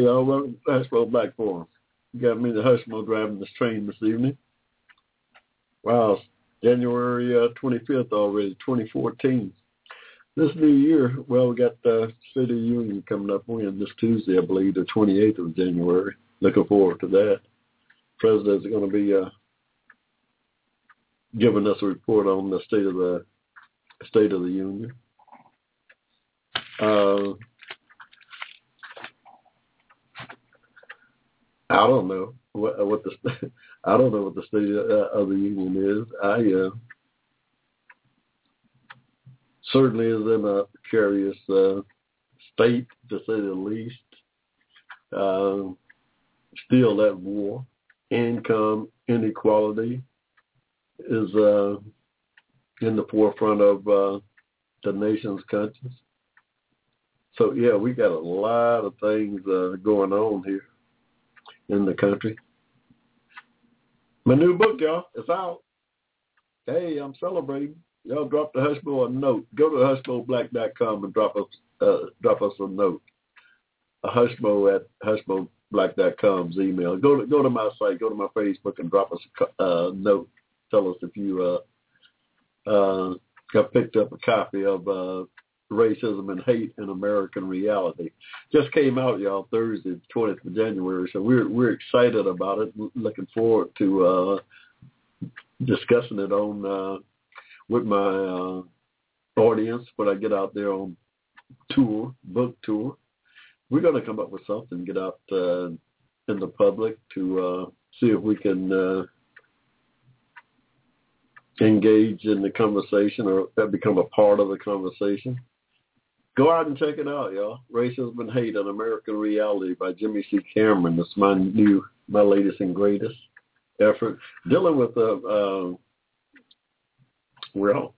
Hey, y'all. Welcome to Hushmo Black. You got me, the Hushmo, driving this train this evening. Wow, January uh, 25th already, 2014. This new year, well, we got the of Union coming up when this Tuesday, I believe, the 28th of January. Looking forward to that. President's going to be uh, giving us a report on the state of the State of the Union. Uh, I don't know what, what the I don't know what the state of the union is. I uh, certainly is in a precarious uh, state to say the least. Uh, still at war. Income inequality is uh, in the forefront of uh, the nation's conscience. So yeah, we got a lot of things uh, going on here in the country. My new book, y'all, it's out. Hey, I'm celebrating. Y'all drop the Hushmo a note. Go to hushmoblack.com and drop us uh, drop us a note. A Hushmo at hushmoblack.com's email. Go to go to my site. Go to my Facebook and drop us a uh, note. Tell us if you uh, uh, picked up a copy of uh, racism and hate in American reality. Just came out, y'all, Thursday, the 20th of January. So we're we're excited about it. Looking forward to uh, discussing it on uh, with my uh, audience when I get out there on tour, book tour. We're going to come up with something, get out uh, in the public to uh, see if we can uh, engage in the conversation or become a part of the conversation. Go out and check it out, y'all. Racism and Hate on American Reality by Jimmy C. Cameron. That's my new, my latest and greatest effort. Dealing with, uh, uh, well,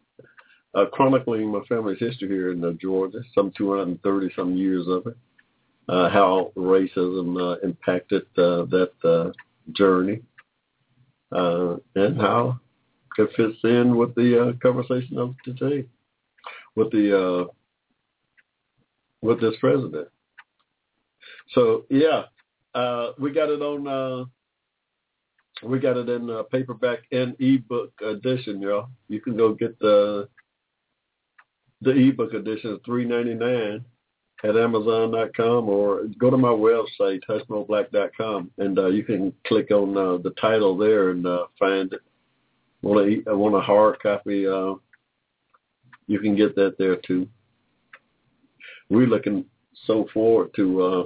uh, chronicling my family's history here in uh, Georgia, some 230 some years of it, uh, how racism uh, impacted uh, that journey, and how it fits in with the conversation of today, with the with this president. So yeah, uh, we got it on. Uh, we got it in uh, paperback and ebook edition, y'all. You can go get the the ebook edition at three ninety nine at Amazon.com or go to my website hushmoblack.com and uh, you can click on uh, the title there and uh, find it. Want a want a hard copy? Uh, you can get that there too we're looking so forward to uh,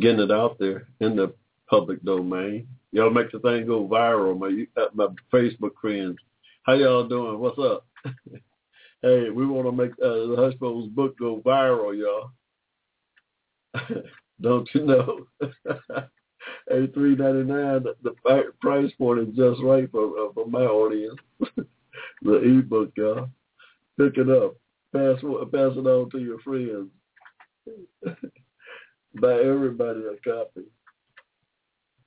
getting it out there in the public domain. Y'all make the thing go viral. My my Facebook friends, how y'all doing? What's up? hey, we want to make uh, the Hushmo's book go viral, y'all. Don't you know? hey, three ninety nine. The price point is just right for uh, for my audience. the ebook, y'all. Pick it up pass pass it on to your friends. Buy everybody a copy.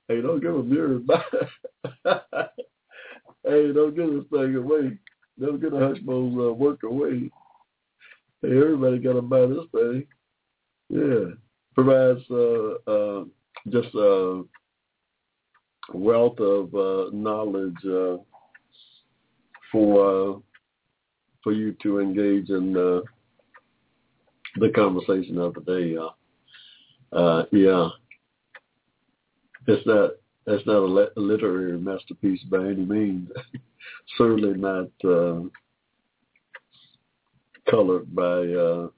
Hey, don't give a mirror. hey, don't give this thing away. Don't get a Hushmo's uh, work away. Hey, everybody got to buy this thing. Yeah, provides uh, uh, just a wealth of uh, knowledge uh, for uh, for you to engage in uh, the conversation of the day. Uh, uh, yeah, it's not it's not a, literary masterpiece by any means. Certainly not uh, colored by uh,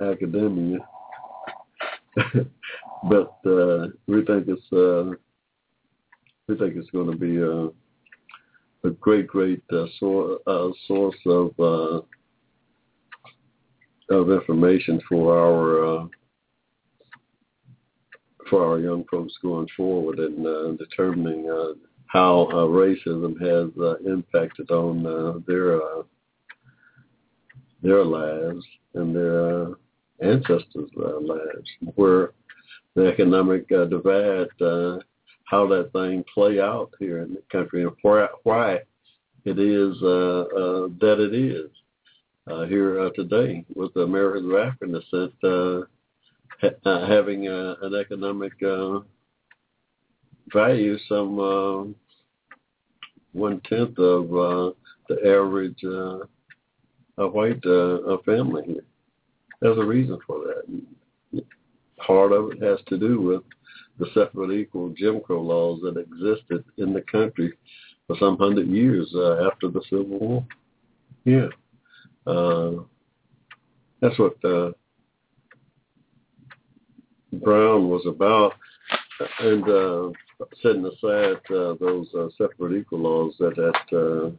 academia, but uh, we think it's uh, we think it's going to be a great, great uh, sor- uh, source of uh, of information for our uh, for our young folks going forward and uh, determining uh, how racism has impacted on their their lives and their ancestors' lives, where the economic divide, how that thing play out here in the country, and why, it is uh, uh, that it is uh, here uh, today with the Americans of African descent uh, ha- uh, having an economic value some one tenth of the average a white uh, family here. There's a reason for that. Part of it has to do with the separate equal Jim Crow laws that existed in the country for some hundred years uh, after the Civil War. Yeah. Uh, that's what uh, Brown was about. And uh, setting aside uh, those uh, separate equal laws that had uh,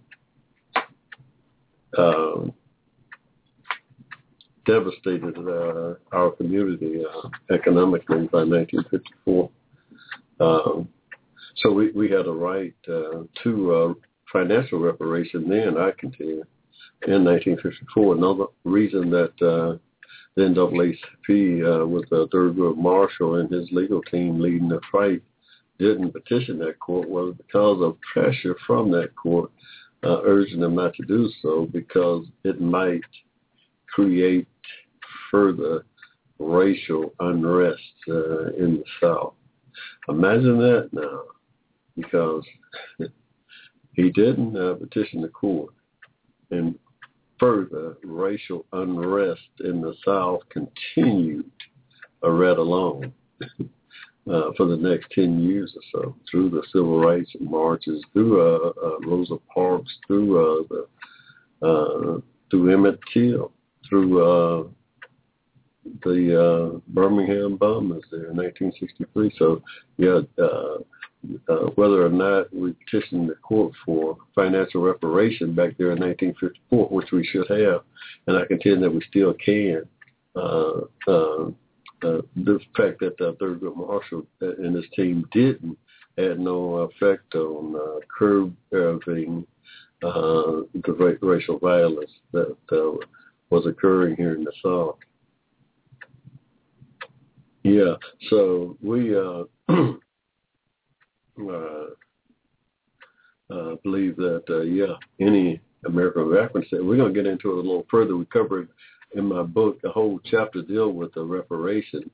uh, devastated uh, our community uh, economically by 1954. Um, so we, we had a right uh, to uh, financial reparation then, I continue, in 1954. Another reason that uh, the NAACP uh, with uh, Thurgood Marshall and his legal team leading the fight didn't petition that court was because of pressure from that court urging them not to do so because it might create further racial unrest uh, in the South. Imagine that now, because he didn't uh, petition the court, and further racial unrest in the South continued uh, right along uh, for the next 10 years or so through the civil rights marches, through uh, uh, Rosa Parks, through uh, the, uh, through Emmett Till, through uh, the uh, Birmingham bombers there in 1963. So, yeah, uh, uh, whether or not we petitioned the court for financial reparation back there in 1954, which we should have, and I contend that we still can. Uh, uh, uh, the fact that uh, Thurgood Marshall and his team didn't had no effect on uh, curbing uh, the ra- racial violence that uh, was occurring here in the South. Yeah, so we uh, uh, uh, believe that uh, yeah, any American state. We're going to get into it a little further. We covered in my book the whole chapter deal with the reparation,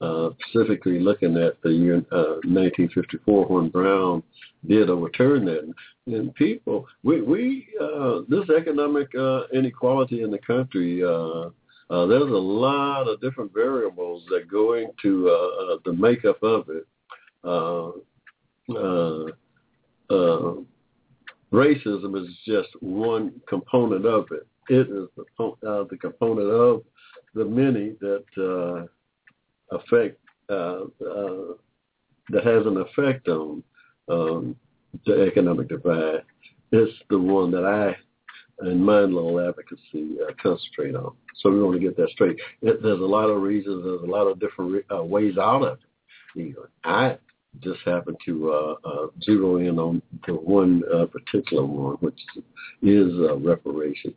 uh, specifically looking at the year uh, 1954 when Brown did overturn that. And people, we we uh, this economic uh, inequality in the country. Uh, uh, there's a lot of different variables that go into uh, uh, the makeup of it. Uh, uh, racism is just one component of it. It is the, the component of the many that affect that has an effect on um, the economic divide. It's the one that I and mind law advocacy uh, concentrate on. So we want to get that straight. There's a lot of reasons. There's a lot of different uh, ways out of it. You know, I just happen to uh, uh, zero in on the one uh, particular one, which is uh, reparation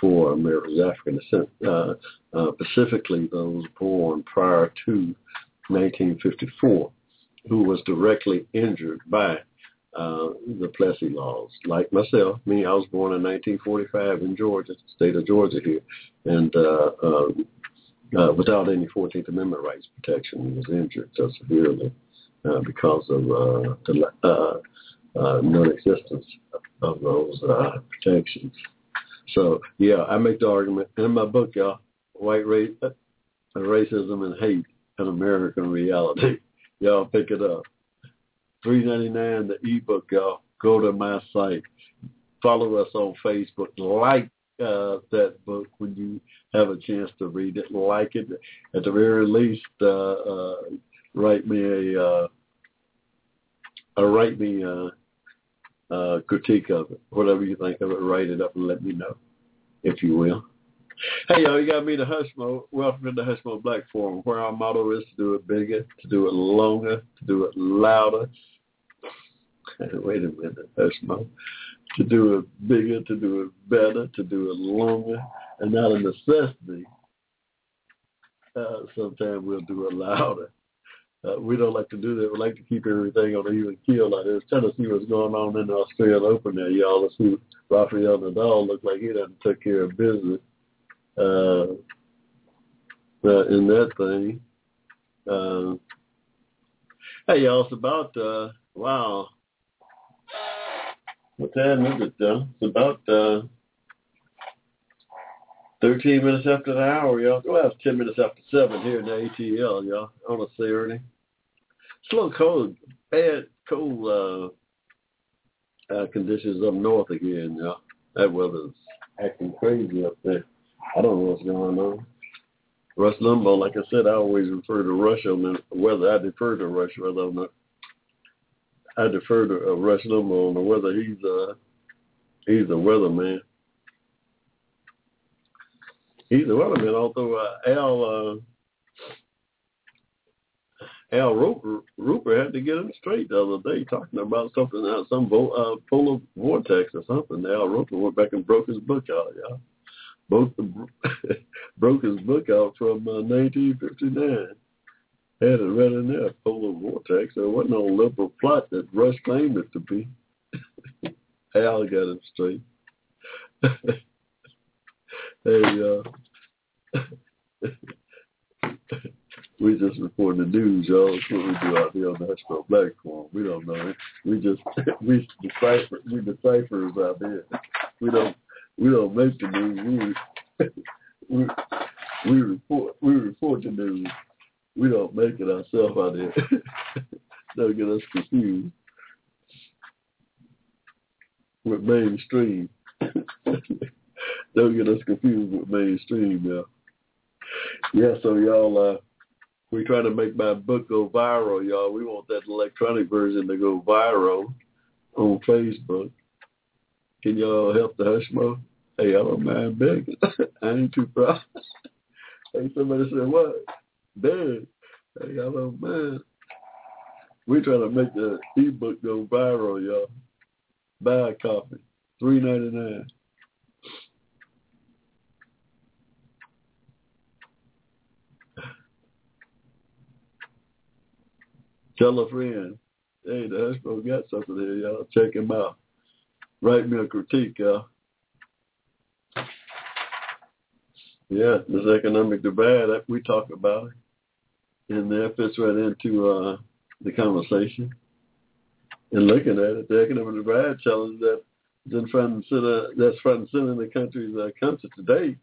for America's African descent, uh, uh, specifically those born prior to 1954, who was directly injured by uh, the Plessy laws. Like myself, me, I was born in 1945 in Georgia, state of Georgia here, and uh, um, uh, without any 14th Amendment rights protection, was injured so severely uh, because of uh, the uh, uh, non-existence of those uh, protections. So, yeah, I make the argument in my book, y'all, white race, uh, racism and hate, an American reality. Y'all pick it up. Three ninety nine the ebook, y'all. Go to my site. Follow us on Facebook. Like uh, that book when you have a chance to read it. Like it. At the very least, uh, uh, write me a uh, uh, write me a, a critique of it. Whatever you think of it, write it up and let me know, if you will. Hey, y'all, you got me to Hushmo. Welcome to the Hushmo Black Forum, where our motto is to do it bigger, to do it longer, to do it louder. Wait a minute, Hushmo. To do it bigger, to do it better, to do it longer, and not a necessity. Uh, sometimes we'll do it louder. Uh, we don't like to do that. We like to keep everything on an even keel like this. Trying to see what's going on in the Australian Open there, y'all. Let's see. Rafael Nadal looked like he done took care of business uh, uh, in that thing. Uh, hey, y'all, it's about, uh, wow. What time is it, though? It's about uh, 13 minutes after the hour, y'all. Well, it's 10 minutes after 7 here in the ATL, y'all, on a Saturday. It's a little cold, bad, cold uh, uh, conditions up north again, y'all. That weather's acting crazy up there. I don't know what's going on. Rush Limbaugh, like I said, I always refer to Rush on the weather. I defer to Rush rather on the. I defer to uh, Rush Limbaugh on the weather. He's uh he's a weatherman. He's a weatherman. Although uh, Al uh, Al Roker, Roker had to get him straight the other day, talking about something, uh, some vo- uh, polar vortex or something. Al Roker went back and broke his book out, y'all broke his book out from uh, 1959. Had it right in there, polar vortex. There wasn't no liberal plot that Rush claimed it to be. Al got it straight. hey, uh, we just report the news, y'all. That's what we do out here on the Hushmo Black Forum. We don't know it. We just we decipher we deciphers out there. We don't we don't make the news. We we, we report we report the news. We don't make it ourselves out there. don't get us confused with mainstream. don't get us confused with mainstream, y'all. Yeah, so y'all, uh, we try to make my book go viral, y'all. We want that electronic version to go viral on Facebook. Can y'all help the Hushmo? Hey, I don't mind begging. I ain't too proud. hey, somebody said, what? Beg. Hey, I don't mind. We trying to make the ebook go viral, y'all. Buy a copy. Three ninety nine. Tell a friend. Hey, the Hushmo got something here, y'all. Check him out. Write me a critique. Yeah, this economic divide we talk about it, and that fits right into uh, the conversation. And looking at it, the economic divide challenge that in front and center, that's front and center in the country's uh, country today.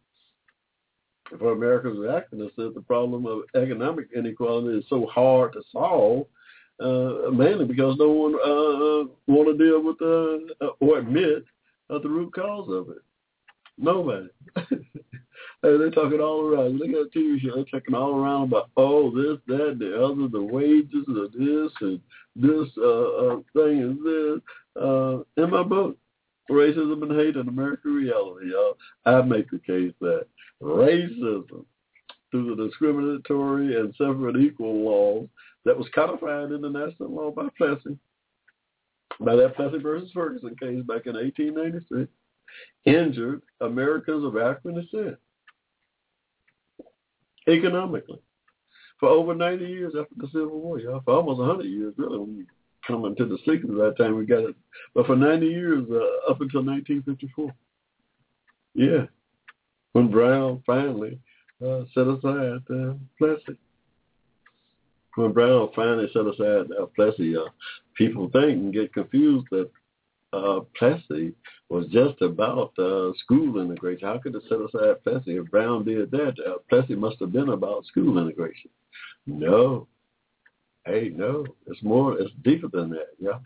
For America's reaction is that the problem of economic inequality is so hard to solve, uh, mainly because no one uh, want to deal with uh, or admit uh, the root cause of it. Nobody. Hey, they're talking all around. Look at a TV show, they're talking all around about, oh, this, that, the other, the wages of this and this uh, uh, thing and this. Uh, in my book, Racism and Hate in American Reality, y'all, I make the case that racism through the discriminatory and separate equal laws that was codified in the national law by Plessy, by that Plessy versus Ferguson case back in 1893, injured Americans of African descent economically for over 90 years after the Civil War, y'all. For almost 100 years, really, when you come into the 60s, that time we got it. But for 90 years, uh, up until 1954. Yeah. When Brown finally uh, set aside uh, Plessy. When Brown finally set aside uh, Plessy, uh, people think and get confused that uh, Plessy was just about uh, school integration. How could it set aside Plessy? If Brown did that, uh, Plessy must have been about school integration. No. Hey, no. It's more, it's deeper than that, yeah.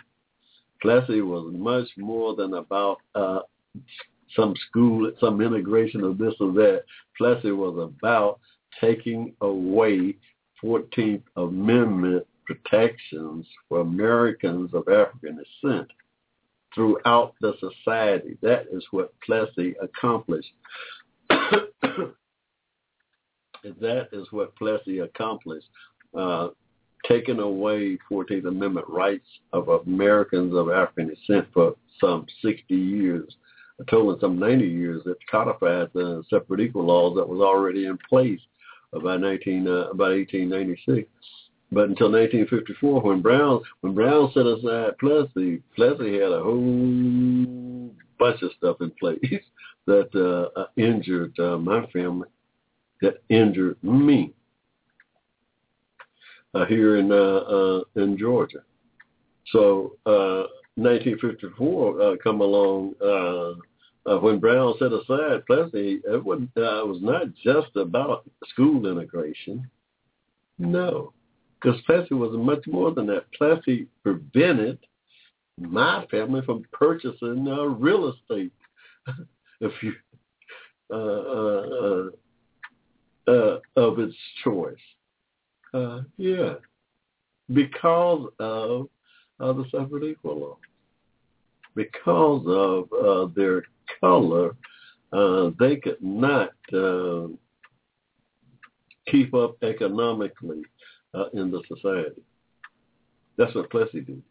Plessy was much more than about uh, some school, some integration of this or that. Plessy was about taking away 14th Amendment protections for Americans of African descent throughout the society. That is what Plessy accomplished. that is what Plessy accomplished, uh, taking away 14th Amendment rights of Americans of African descent for some 60 years, a total of some 90 years that codified the separate equal laws that was already in place about 19 uh, about 1896. But until 1954, when Brown when Brown set aside Plessy, Plessy had a whole bunch of stuff in place that uh, uh, injured uh, my family, that injured me uh, here in uh, uh, in Georgia. So uh, 1954 uh, come along uh, when Brown set aside Plessy. It, uh, was not just about school integration. No, because Plessy was much more than that. Plessy prevented my family from purchasing uh, real estate. if you uh, uh, uh, uh, of its choice. Uh, yeah, because of the separate equal law, because of their color, uh, they could not uh, keep up economically uh, in the society. That's what Plessy did.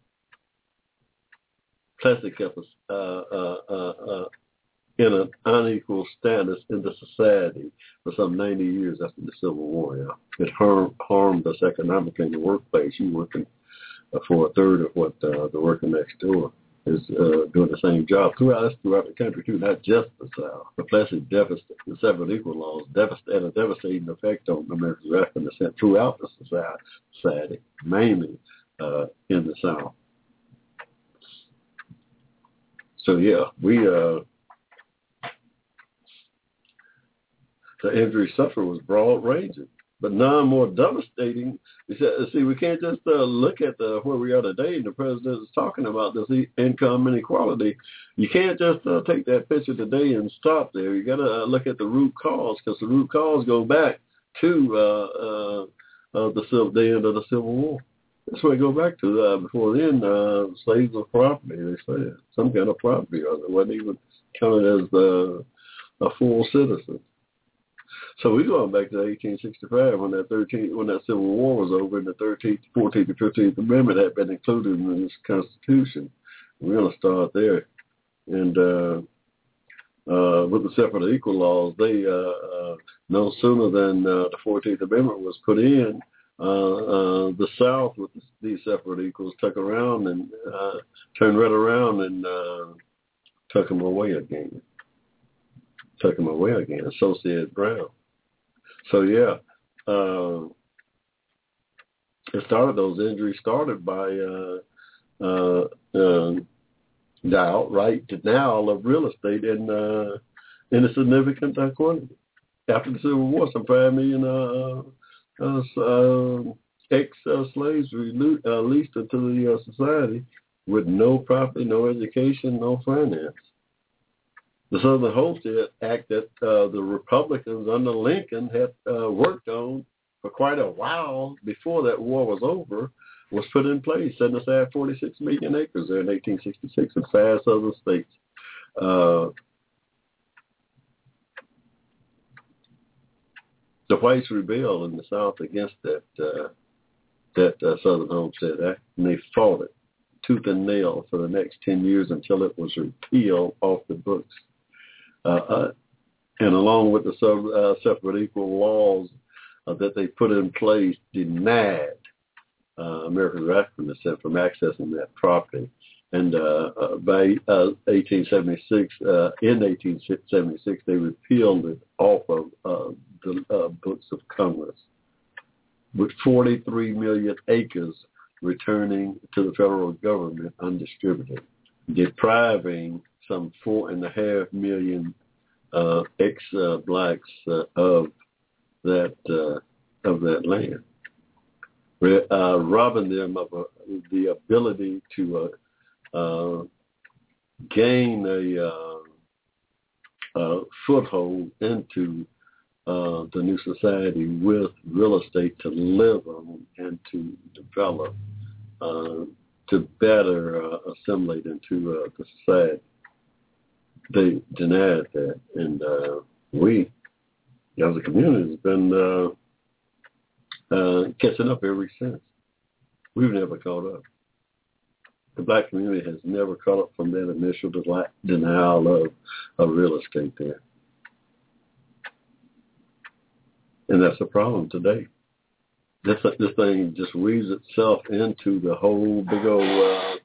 Plessy kept us uh, uh, uh, in an unequal status in the society for some 90 years after the Civil War. Yeah. It harmed, us economically in the workplace. You working for a third of what the worker next door is uh, doing the same job throughout throughout the country too, not just the South. The Plessy deficit, the separate equal laws devast- had a devastating effect on America's African descent throughout the society, mainly uh, in the South. So yeah, we uh, the injury suffered was broad ranging, but none more devastating. See, we can't just uh, look at the, where we are today, and the president is talking about this income inequality. You can't just uh, take that picture today and stop there. You got to uh, look at the root cause, because the root cause go back to uh, uh, uh, the, civil, the end of the Civil War. That's where I go back to. Uh, before then, uh, slaves were property. They said some kind of property, or they wasn't even counted as the, a full citizen. So we're going back to 1865 when that 13th, when that Civil War was over, and the 13th, 14th, and 15th Amendment had been included in this Constitution. We're going to start there, and uh, uh, with the separate equal laws, they uh, uh, no sooner than uh, the 14th Amendment was put in, uh, uh, the South with these separate equals took around and uh, turned right around and uh, took them away again. Took them away again. Associated Brown. So yeah, uh, it started. Those injuries started by uh, uh, uh, the outright denial of real estate in uh, in a significant uh, quantity. After the Civil War, some five million uh, ex-slaves were uh, leased into the society with no property, no education, no finance. The Southern Homestead Act that uh, the Republicans under Lincoln had uh, worked on for quite a while before that war was over was put in place, setting aside 46 million acres there in 1866 in five southern states. Uh, the whites rebelled in the South against that uh, that uh, Southern Homestead Act, and they fought it tooth and nail for the next 10 years until it was repealed off the books. Uh, and along with the sub, uh, separate equal laws uh, that they put in place, denied uh, American descent from accessing that property. And uh, uh, by uh, 1876, uh, in 1876, they repealed it off of uh, the uh, books of Congress, with 43 million acres returning to the federal government undistributed, depriving some four and a half million uh, ex-blacks uh, of that uh, of that land, uh, robbing them of uh, the ability to uh, uh, gain a uh, uh, foothold into uh, the new society with real estate to live on and to develop, uh, to better uh, assimilate into uh, the society. They denied that, and uh, we as a community has been uh, uh, catching up ever since. We've never caught up. The black community has never caught up from that initial denial of, of real estate there. And that's a problem today. This, this thing just weaves itself into the whole big old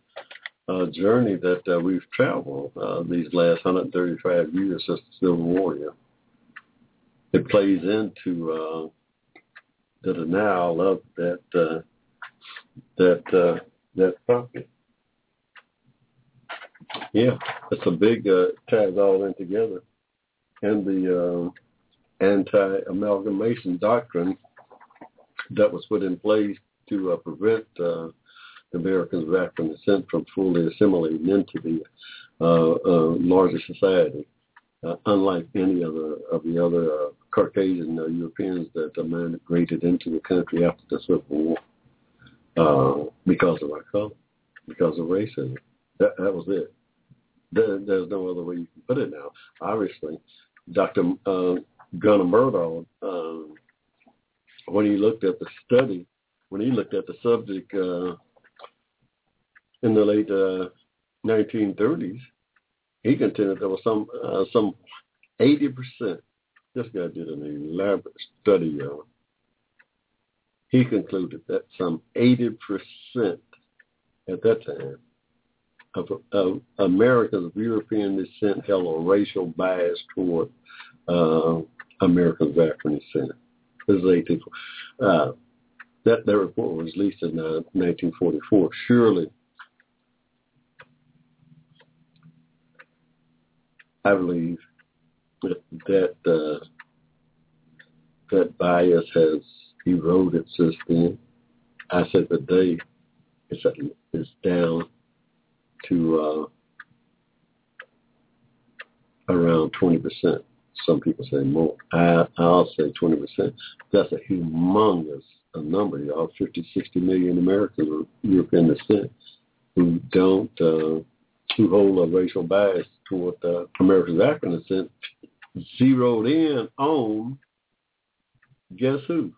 uh, journey that uh, we've traveled uh, these last 135 years since the Civil War. Yeah. It plays into uh, the denial of that uh, that uh, that property. Yeah, it's a big ties all in together, and the anti-amalgamation doctrine that was put in place to prevent Americans of African descent from fully assimilating into the uh, uh, larger society, uh, unlike any other of the other uh, Caucasian uh, Europeans that uh, migrated into the country after the Civil War uh, because of our color, because of racism. That, that was it. There, there's no other way you can put it now. Obviously, Dr. Uh, Gunnar Myrdal, um, when he looked at the study, when he looked at the subject uh, in the late uh, 1930s, he contended there was some uh, some 80 percent. This guy did an elaborate study on. He concluded that some 80 percent at that time of, of Americans of European descent held a racial bias toward uh, Americans of African descent. This is 18. Uh, that that report was released in uh, 1944. Surely, I believe that that, uh, that bias has eroded since then. I said the day it's, it's down to uh, around 20%. Some people say more. I, I'll say 20%. That's a humongous a number, y'all. 50, 60 million Americans are European descent who don't, uh, who hold a racial bias toward uh, Americans African descent, zeroed in on, guess who?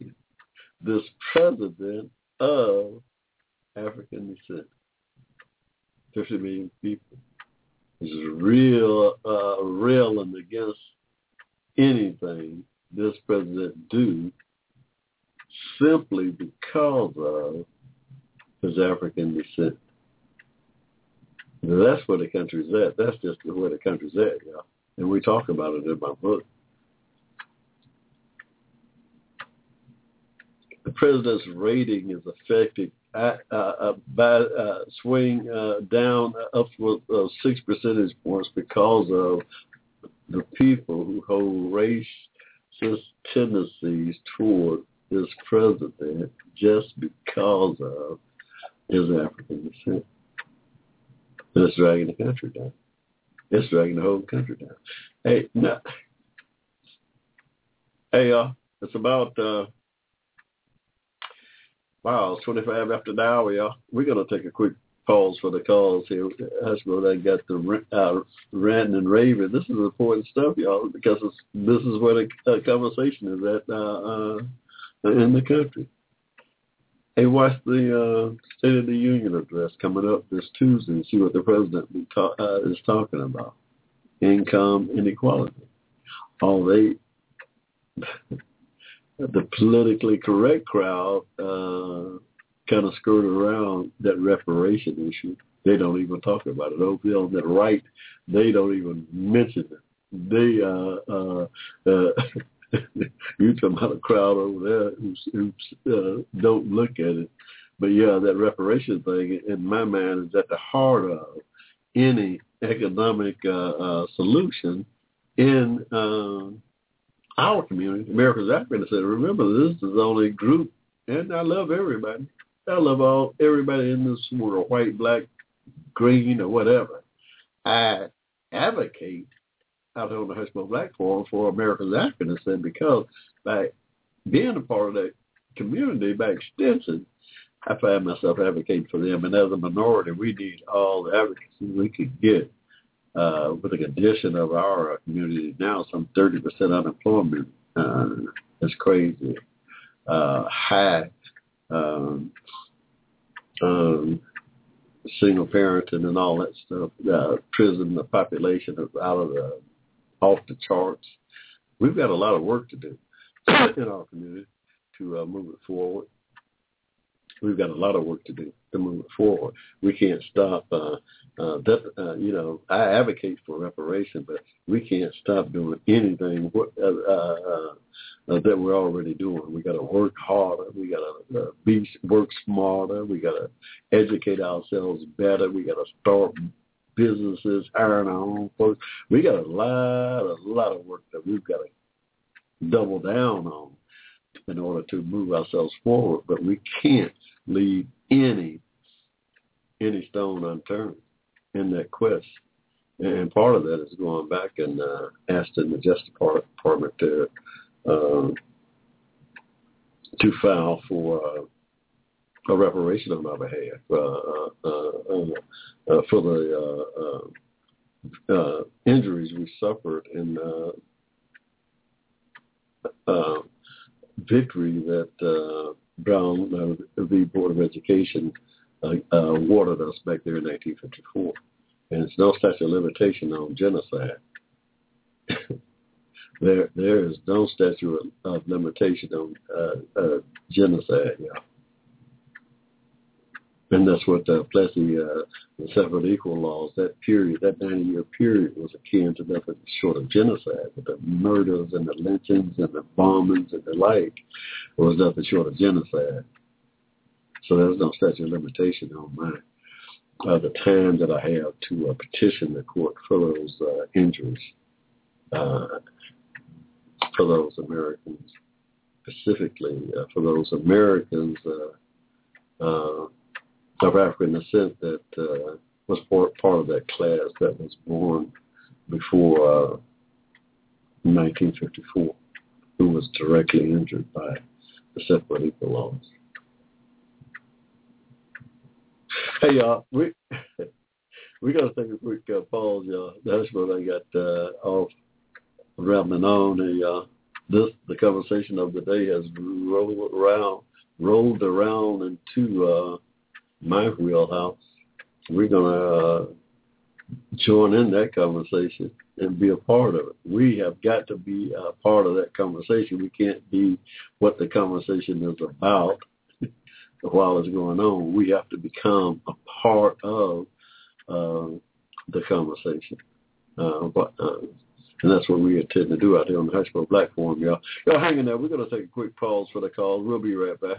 this president of African descent. 50 million people is real, uh, railing against anything this president do simply because of his African descent. That's where the country's at. That's just where the country's at, yeah. And we talk about it in my book. The president's rating is affected uh, uh, by, uh, swing uh, down of six percentage points because of the people who hold racist tendencies toward this president just because of his African descent. And it's dragging the country down. It's dragging the whole country down. Hey, now, hey, uh, it's about uh, Wow, it's 25 after the hour, y'all. We're to take a quick pause for the calls here. That's what I got the uh, ranting and raving. This is important stuff, y'all, because this is where the uh, conversation is at uh, uh, in the country. Hey, watch the uh, State of the Union address coming up this Tuesday and see what the president ta- uh, is talking about. Income inequality. Oh, they the politically correct crowd uh, kind of skirt around that reparation issue. They don't even talk about it. Over on that right, they don't even mention it. They uh, uh, uh, you talking about a crowd over there who, uh, don't look at it. But yeah, that reparation thing in my mind is at the heart of any economic uh, uh, solution in um, our community, America's African said, remember this is only group, and I love everybody. I love all everybody in this world, white, black, green, or whatever. I advocate out on the Hushmo Black Forum for America's African descent because by being a part of that community by extension, I find myself advocating for them. And as a minority, we need all the advocacy we can get uh, with the condition of our community now, some 30% unemployment uh, is crazy. Uh, high um, um, single parenting and all that stuff. Uh, prison, the population is out of the off the charts. We've got a lot of work to do in our community to uh, move it forward. We've got a lot of work to do to move it forward. We can't stop. Uh, uh, that, uh, you know, I advocate for reparation, but we can't stop doing anything uh, uh, uh, that we're already doing. We got to work harder. We got to uh, be work smarter. We got to educate ourselves better. We got to start businesses, hiring our own folks. We got a lot, a lot of work that we've got to double down on in order to move ourselves forward. But we can't leave any any stone unturned in that quest. And part of that is going back and uh, asking the Justice Department to uh, to file for uh, a reparation on our behalf uh, uh, uh, um, uh for the uh, uh, uh injuries we suffered in uh, victory that Brown v. Board of Education awarded us back there in 1954. And it's no statute of limitation on genocide. there there is no statute of limitation on genocide, yeah. And that's what uh, Plessy, uh, the separate equal laws, that period, that 90-year period was akin to nothing short of genocide. But the murders and the lynchings and the bombings and the like was nothing short of genocide. So there's no statute of limitation on mine. Uh, the time that I have to uh, petition the court for those uh, injuries. Uh, for those Americans, specifically uh, for those Americans uh, Africa in the sense that uh, was part, part of that class that was born before 1954, uh, who was directly injured by the separate equal laws. Hey, y'all, we we gotta take a quick uh, pause, y'all. That's what I got uh, off rambling on. The, uh, this the conversation of the day has rolled around, rolled around into uh, my wheelhouse. We're gonna uh, join in that conversation and be a part of it. We have got to be a part of that conversation. We can't be what the conversation is about while it's going on. We have to become a part of uh, the conversation. Uh, but, uh, and that's what we intend to do out here on the Hushmo Black Forum, y'all. Y'all hang in there. We're going to take a quick pause for the call. We'll be right back.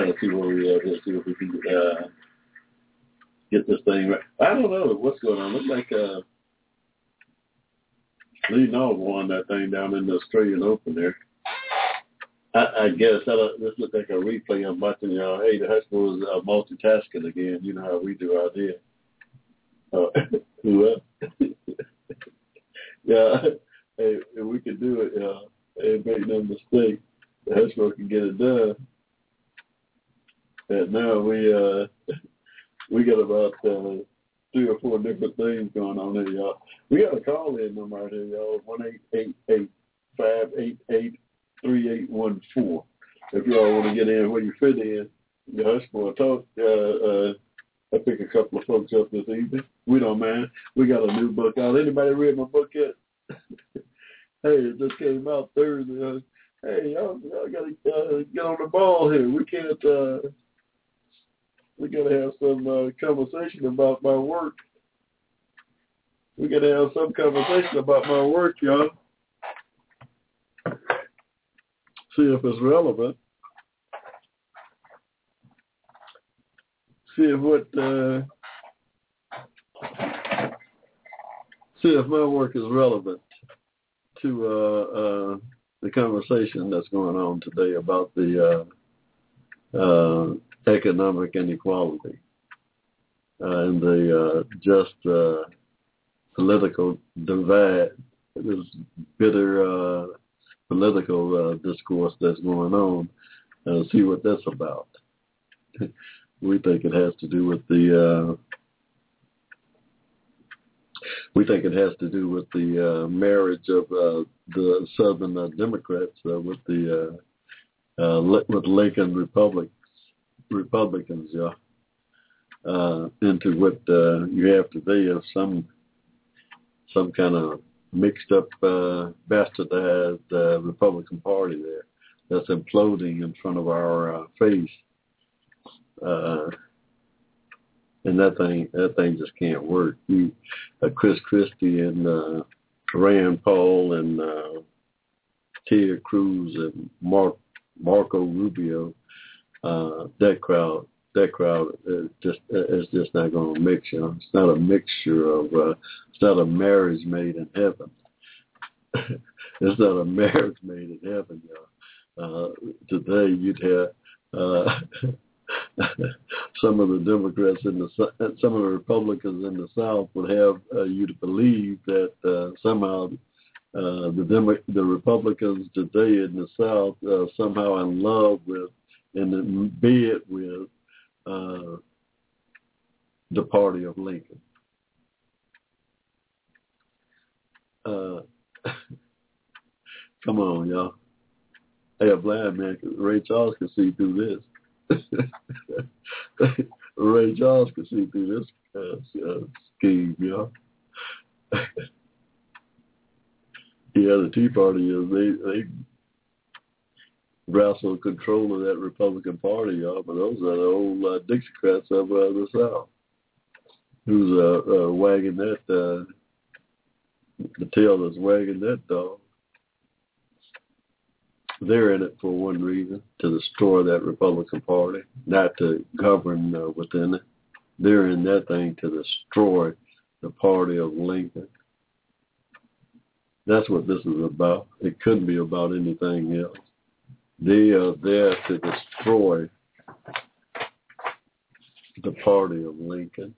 Trying to see where we at here, see if we can uh, get this thing right. I don't know what's going on. Looks like uh, Li Na won that thing down in the Australian Open there. I, I guess I don't, this looks like a replay. I'm watching y'all. Hey, the Hushmo is uh, multitasking again. You know how we do out here. Uh, who else? yeah, hey, if we could do it, uh, hey, make no mistake, the Hushmo can get it done. Now we uh we got about uh, three or four different things going on here, y'all. We got a call in number right here, y'all. One eight eight eight five eight eight three eight one four. If y'all want to get in where you fit in, the Hushmo talk. Uh, uh, I pick a couple of folks up this evening. We don't mind. We got a new book out. Anybody read my book yet? hey, it just came out Thursday. Hey, y'all, y'all got to uh, get on the ball here. We can't. Uh, we got to have some uh, conversation about my work. We got to have some conversation about my work, y'all. See if it's relevant. See if what uh, see if my work is relevant to uh, uh, the conversation that's going on today about the uh, uh, economic inequality uh, and the uh, just uh, political divide, this bitter political discourse that's going on, see what that's about. we think it has to do with the. We think it has to do with the uh, marriage of uh, the Southern uh, Democrats with the with Lincoln Republic Republicans, yeah, uh, into what uh, you have today of some some kind of mixed up, uh, bastardized uh, Republican Party there that's imploding in front of our uh, face. Uh, and that thing, that thing just can't work. You, uh, Chris Christie and uh, Rand Paul and uh, Ted Cruz and Mark Marco Rubio uh, that crowd that crowd is just is just not going to mix. You know, it's not a mixture of uh, it's not a marriage made in heaven. it's not a marriage made in heaven. You know. uh, today you'd have. Uh, some of the Democrats in the some of the Republicans in the South would have uh, you to believe that uh, somehow uh, the Demo- the Republicans today in the South uh, somehow in love with and in bed with uh, the party of Lincoln. Uh, come on, y'all. Hey, a blind man, Ray Charles can see through this. Ray Charles can see through this uh, uh, scheme, y'all. yeah, the Tea Party is they they wrestle control of that Republican Party, y'all. But those are the old uh, Dixiecrats of uh, the South, who's uh, uh, wagging that uh, the tail that's wagging that dog. They're in it for one reason, to destroy that Republican Party, not to govern uh, within it. They're in that thing to destroy the party of Lincoln. That's what this is about. It couldn't be about anything else. They are there to destroy the party of Lincoln.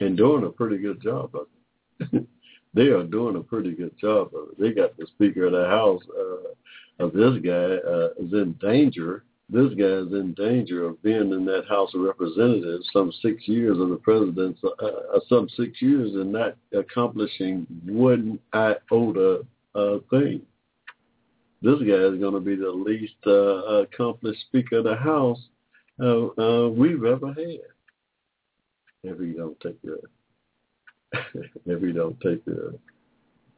And doing a pretty good job of it. they are doing a pretty good job of it. They got the Speaker of the House uh, of this guy uh, is in danger. This guy is in danger of being in that House of Representatives some six years of the president's, uh, uh some six years and not accomplishing one iota uh, thing. This guy is going to be the least uh, accomplished Speaker of the House uh, uh, we've ever had. If he don't take the, if he don't take the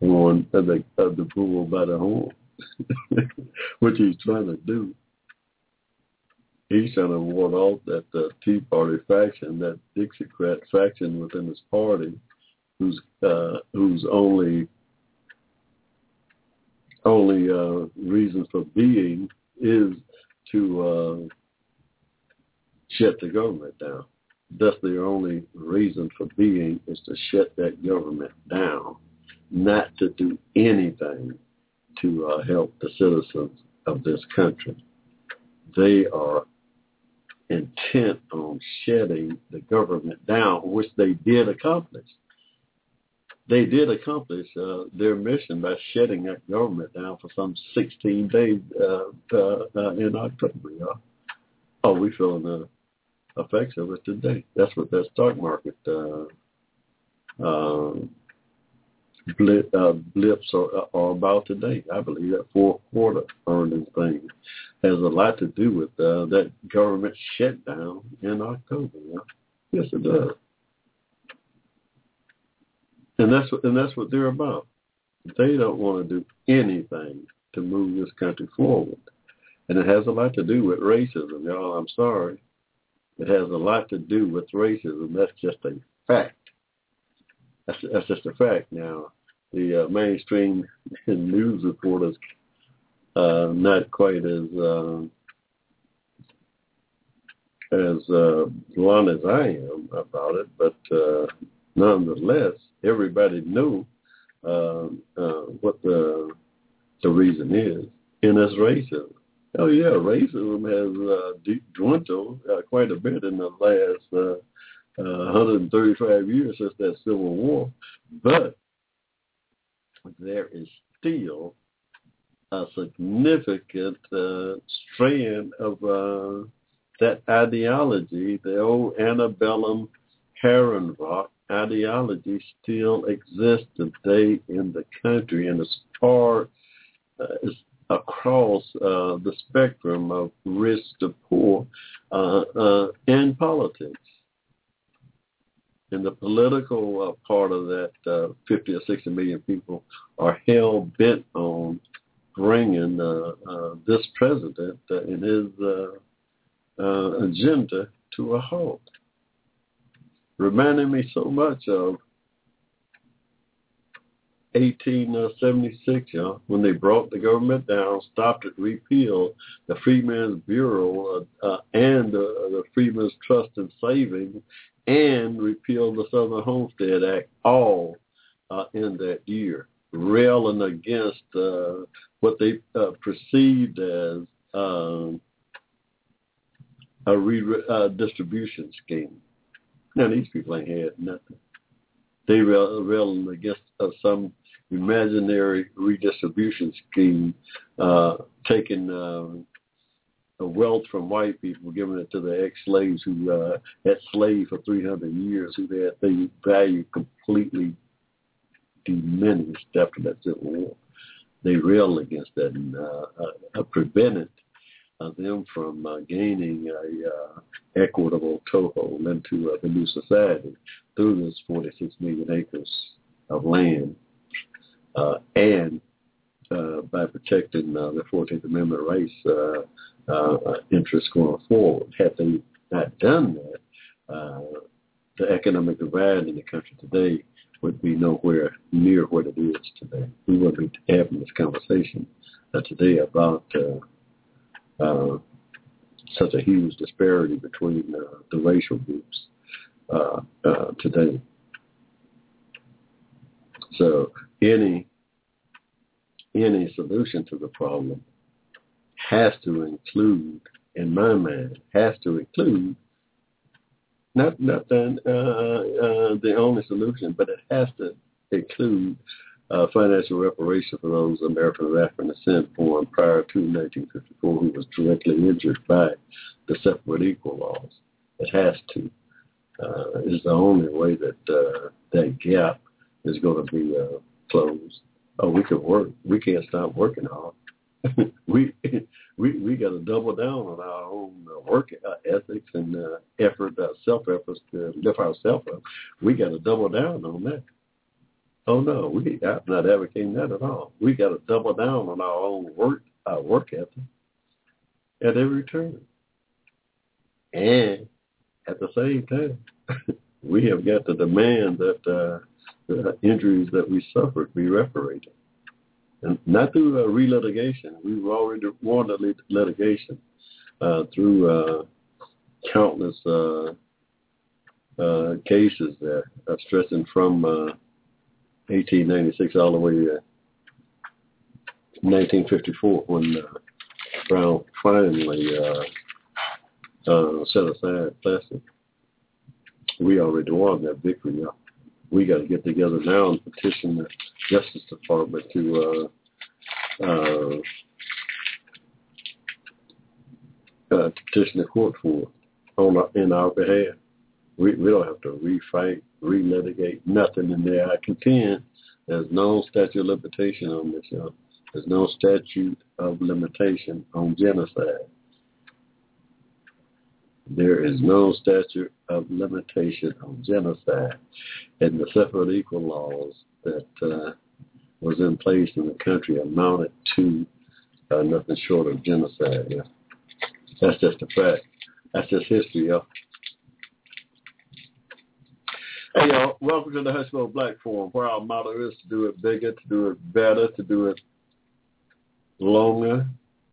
horn of the, of the bull by the horn, which he's trying to do. He's trying to ward off that uh, Tea Party faction, that Dixiecrat faction within his party, who's uh, who's only only uh, reason for being is to uh, shut the government down. That's their only reason for being is to shut that government down, not to do anything to uh, help the citizens of this country. They are intent on shutting the government down, which they did accomplish. They did accomplish uh, their mission by shutting that government down for some 16 days uh, uh, uh, in October. Oh, we feeling the effects of it today. That's what that stock market uh, um, blip, uh, blips are, are about today. I believe that fourth quarter earnings thing has a lot to do with uh, that government shutdown in October. Yes, it does. And that's what and that's what they're about. They don't want to do anything to move this country forward. And it has a lot to do with racism, y'all. I'm sorry. It has a lot to do with racism. That's just a fact. That's, that's just a fact. Now, the uh, mainstream news reporters uh, not quite as uh, as uh, blunt as I am about it, but uh, nonetheless, everybody knew uh, uh, what the the reason is, and it's racism. Oh yeah, racism has uh, dwindled uh, quite a bit in the last uh, uh, 135 years since that Civil War, but there is still a significant uh, strand of uh, that ideology, the old antebellum Herrenvolk ideology still exists today in the country and as far uh, as across uh, the spectrum of rich to poor uh, uh, in politics. And the political uh, part of that uh, 50 or 60 million people are hell bent on bringing uh, uh, this president uh, and his uh, uh, agenda to a halt. Reminding me so much of 1876, you know, when they brought the government down, stopped it, repealed the Freedmen's Bureau uh, uh, and uh, the Freedmen's Trust and Savings, and repealed the Southern Homestead Act, all uh, in that year, railing against uh, what they uh, perceived as um, a redistribution uh, scheme. Now, these people ain't had nothing. They railing against uh, some imaginary redistribution scheme, uh, taking uh, wealth from white people, giving it to the ex-slaves who uh, had slaved for 300 years, who had their value completely diminished after that Civil War. They railed against that and uh, uh, prevented them from uh, gaining a uh, equitable toehold into uh, the new society through this 46 million acres of land uh, and uh, by protecting uh, the 14th Amendment rights interests going forward. Had they not done that, the economic divide in the country today would be nowhere near what it is today. We wouldn't be having this conversation today about uh, such a huge disparity between uh, the racial groups uh, uh, today. So any any solution to the problem has to include, in my mind, has to include not not the, uh, uh, the only solution, but it has to include uh, financial reparation for those American of African descent born prior to 1954 who was directly injured by the separate equal laws. It has to. Uh, is the only way that uh, that gap is going to be uh, closed oh, we can work. We can't stop working hard. we we we got to double down on our own uh, work uh, ethics and uh, effort, uh, self efforts to lift ourselves up. We got to double down on that. Oh no, we I'm not advocating that at all. We got to double down on our own work, our work ethic at every turn, and at the same time, we have got to demand that uh, the injuries that we suffered be reparated. and not through uh, relitigation. We've already won the litigation uh, through uh, countless uh, uh, cases that are stressing from uh, 1896 all the way to 1954 when uh, Brown finally uh, uh, set aside Plessy. We already won that victory. Yeah. We got to get together now and petition the Justice Department to uh, uh, uh, petition the court for on our, in our behalf. We we don't have to refight, relitigate, nothing in there. I contend there's no statute of limitation on this. There's no statute of limitation on genocide. There is no statute of limitation on genocide. And the separate equal laws that uh, was in place in the country amounted to uh, nothing short of genocide. Yeah. That's just a fact. That's just history, y'all. Hey, y'all. Welcome to the Hushmo Black Forum, where our motto is to do it bigger, to do it better, to do it longer,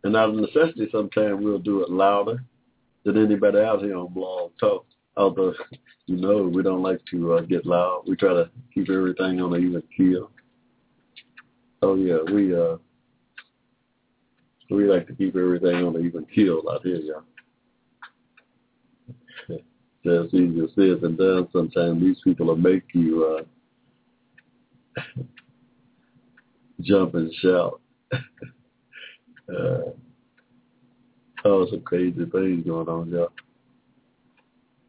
and out of necessity, sometimes we'll do it louder than anybody out here on Blog Talk. Although, you know, we don't like to uh, get loud. We try to keep everything on an even keel. Oh yeah, we uh, we like to keep everything on an even keel out here, y'all. It's easier said than done. Sometimes these people will make you uh, jump and shout. Uh, oh, some crazy things going on, y'all.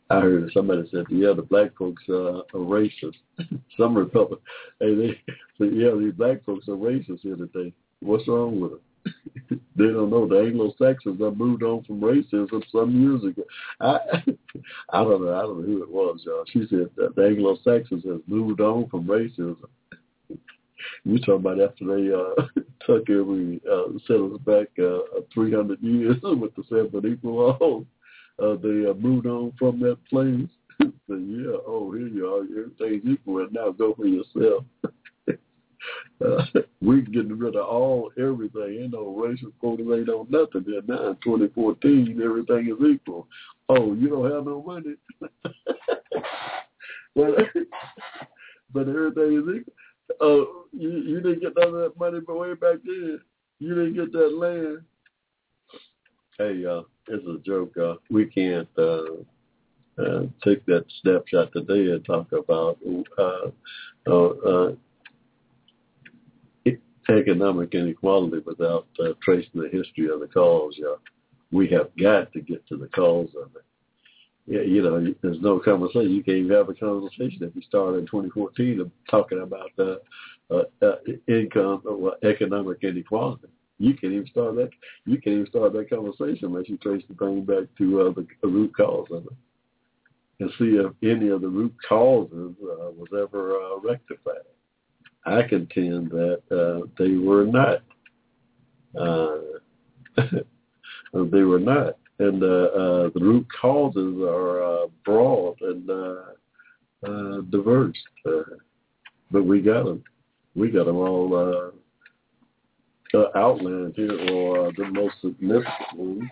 I heard somebody said, yeah, the black folks uh, are racist. some Republicans, hey, they said, yeah, these black folks are racist here today. What's wrong with them? They don't know the Anglo-Saxons have moved on from racism some years ago. I, I don't know. I don't know who it was, y'all. She said that the Anglo-Saxons have moved on from racism. You talking about after they uh, took every uh, us back uh, 300 years with the seven equal laws. Uh, they uh, moved on from that place. yeah, oh here you are, everything's equal, and now go for yourself. uh, we're getting rid of all everything. Ain't no racial quotas, ain't no nothing. Now in 2014, everything is equal. Oh, you don't have no money, but but everything is equal. Oh, you you didn't get none of that money but way back then. You didn't get that land. Hey, uh, it's a joke. Uh, we can't uh, uh, take that snapshot today and talk about uh, uh, uh, economic inequality without uh, tracing the history of the cause. Yeah, we have got to get to the cause of it yeah, you know, there's no conversation. You can't even have a conversation if you start in 2014 of talking about uh, uh, uh, income or economic inequality. You can't even start that. You can't even start that conversation unless you trace the thing back to uh, the, the root cause of it and see if any of the root causes uh, was ever uh, rectified. I contend that uh, they were not. Uh, they were not and uh, uh, the root causes are uh, broad and uh, uh, diverse. Uh, but we got them. We got them all uh, uh, outlined here, or uh, the most significant ones